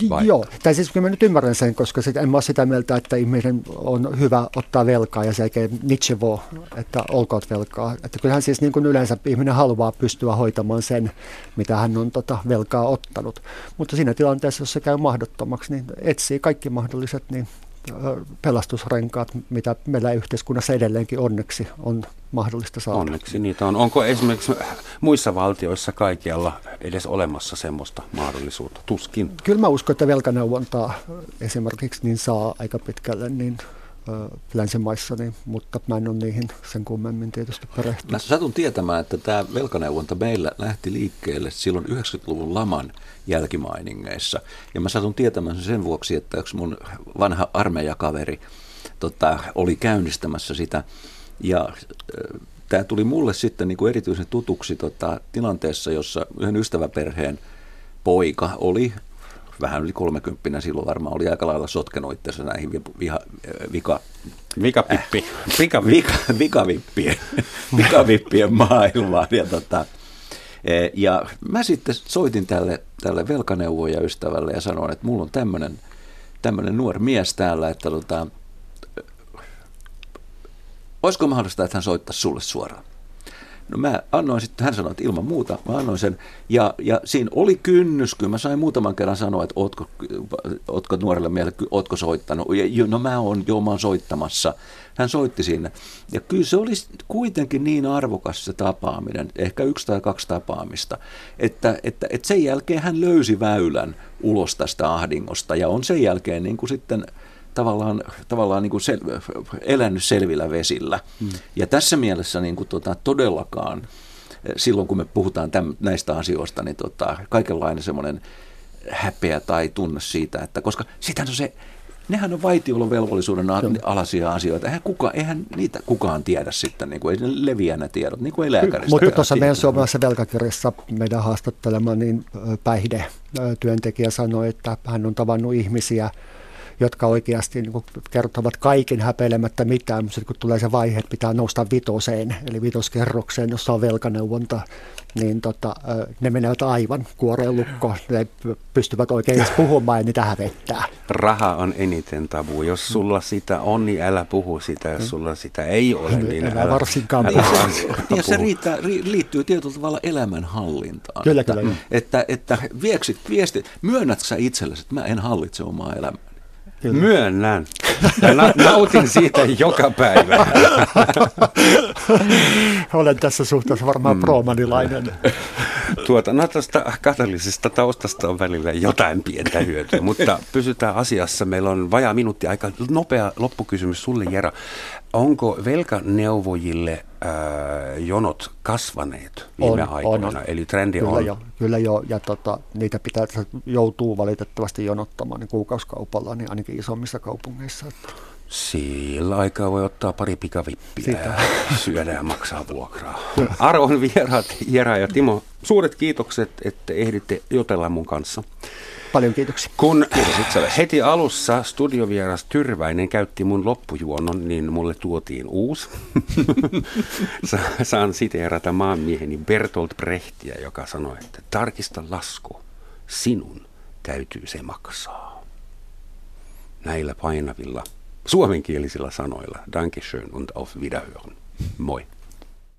Vai? Joo, tai siis kyllä mä nyt ymmärrän sen, koska sit, en mä ole sitä mieltä, että ihmisen on hyvä ottaa velkaa ja se ei Nietzsche voi, että olkoot velkaa. Että kyllähän siis niin kuin yleensä ihminen haluaa pystyä hoitamaan sen, mitä hän on tota velkaa ottanut. Mutta siinä tilanteessa, jos se käy mahdottomaksi, niin etsii kaikki mahdolliset niin pelastusrenkaat, mitä meillä yhteiskunnassa edelleenkin onneksi on mahdollista saada. Onneksi niitä on. Onko esimerkiksi muissa valtioissa kaikkialla edes olemassa semmoista mahdollisuutta? Tuskin. Kyllä mä uskon, että velkaneuvontaa esimerkiksi niin saa aika pitkälle niin länsimaissa, niin, mutta mä en ole niihin sen kummemmin tietysti perehtynyt. Mä satun tietämään, että tämä velkaneuvonta meillä lähti liikkeelle silloin 90-luvun laman jälkimainingeissa. Ja mä satun tietämään sen vuoksi, että yksi mun vanha armeijakaveri tota, oli käynnistämässä sitä. Ja tämä tuli mulle sitten niin kuin erityisen tutuksi tota, tilanteessa, jossa yhden ystäväperheen poika oli vähän yli kolmekymppinen silloin varmaan oli aika lailla sotkenut itseänsä näihin viha, vika, Vikapippi. Äh, vika, vika, vikavippien, vikavippien maailmaan. Ja, tota, e, ja mä sitten soitin tälle, tälle velkaneuvoja ystävälle ja sanoin, että mulla on tämmöinen tämmöinen nuori mies täällä, että tota, olisiko mahdollista, että hän soittaisi sulle suoraan? No mä annoin sitten, hän sanoi, että ilman muuta, mä annoin sen. Ja, ja siinä oli kynnys, kyllä mä sain muutaman kerran sanoa, että ootko, ootko nuorelle miehelle, ootko soittanut. Ja, no mä oon, joo mä oon soittamassa. Hän soitti sinne. Ja kyllä se oli kuitenkin niin arvokas se tapaaminen, ehkä yksi tai kaksi tapaamista, että, että, että sen jälkeen hän löysi väylän ulos tästä ahdingosta ja on sen jälkeen niin kuin sitten – tavallaan, tavallaan niin kuin sel, elänyt selvillä vesillä. Hmm. Ja tässä mielessä niin kuin tota, todellakaan, eh, silloin kun me puhutaan täm, näistä asioista, niin tota, kaikenlainen semmoinen häpeä tai tunne siitä, että koska sitähän on se, nehän on vaitiolovelvollisuuden alaisia asioita. Eihän, kuka, eihän niitä kukaan tiedä sitten, niin kuin, ei ne leviä ne tiedot, niin kuin ei lääkäristä. Mutta tuossa meidän suomalaisessa velkakirjassa meidän haastattelema, niin päihde työntekijä sanoi, että hän on tavannut ihmisiä, jotka oikeasti niin kertovat kaiken häpeilemättä mitään, mutta kun tulee se vaihe, että pitää nousta vitoseen, eli vitoskerrokseen, jossa on velkaneuvonta, niin tota, ne menevät aivan kuoreen lukkoon. Ne pystyvät oikein edes puhumaan ja niitä hävettää. Raha on eniten tabu. Jos sulla sitä on, niin älä puhu sitä. Jos sulla sitä ei ole, niin älä, älä varsinkaan älä varsinkaan puhu. Ja se riittää, liittyy tietyllä tavalla elämänhallintaan. Kyllä, että, kyllä. Että, että vieksit viesti, myönnätkö sä itsellesi, että mä en hallitse omaa elämää? Kyllä. Myönnän. Ja na- nautin siitä joka päivä. Olen tässä suhteessa varmaan mm. promanilainen. Tuota, no tuosta katolisesta taustasta on välillä jotain pientä hyötyä, mutta pysytään asiassa. Meillä on vajaa minuutti aika nopea loppukysymys sulle, Jera. Onko velkaneuvojille äh, jonot kasvaneet viime on, aikoina? On. Eli trendi kyllä on? Jo, kyllä jo, ja tota, niitä pitää, joutuu valitettavasti jonottamaan niin kuukausikaupalla, niin ainakin isommissa kaupungeissa. Että. Sillä aikaa voi ottaa pari pikavippiä Sitä. syödä ja maksaa vuokraa. Arvon vieraat Jera ja Timo, suuret kiitokset, että ehditte jutella mun kanssa. Paljon kiitoksia. Kun heti alussa studiovieras Tyrväinen käytti mun loppujuonnon, niin mulle tuotiin uusi. Saan siteerata maanmieheni Bertolt Brechtiä, joka sanoi, että tarkista lasku, sinun täytyy se maksaa. Näillä painavilla suomenkielisillä sanoilla. Dankeschön und auf Wiederhören. Moi.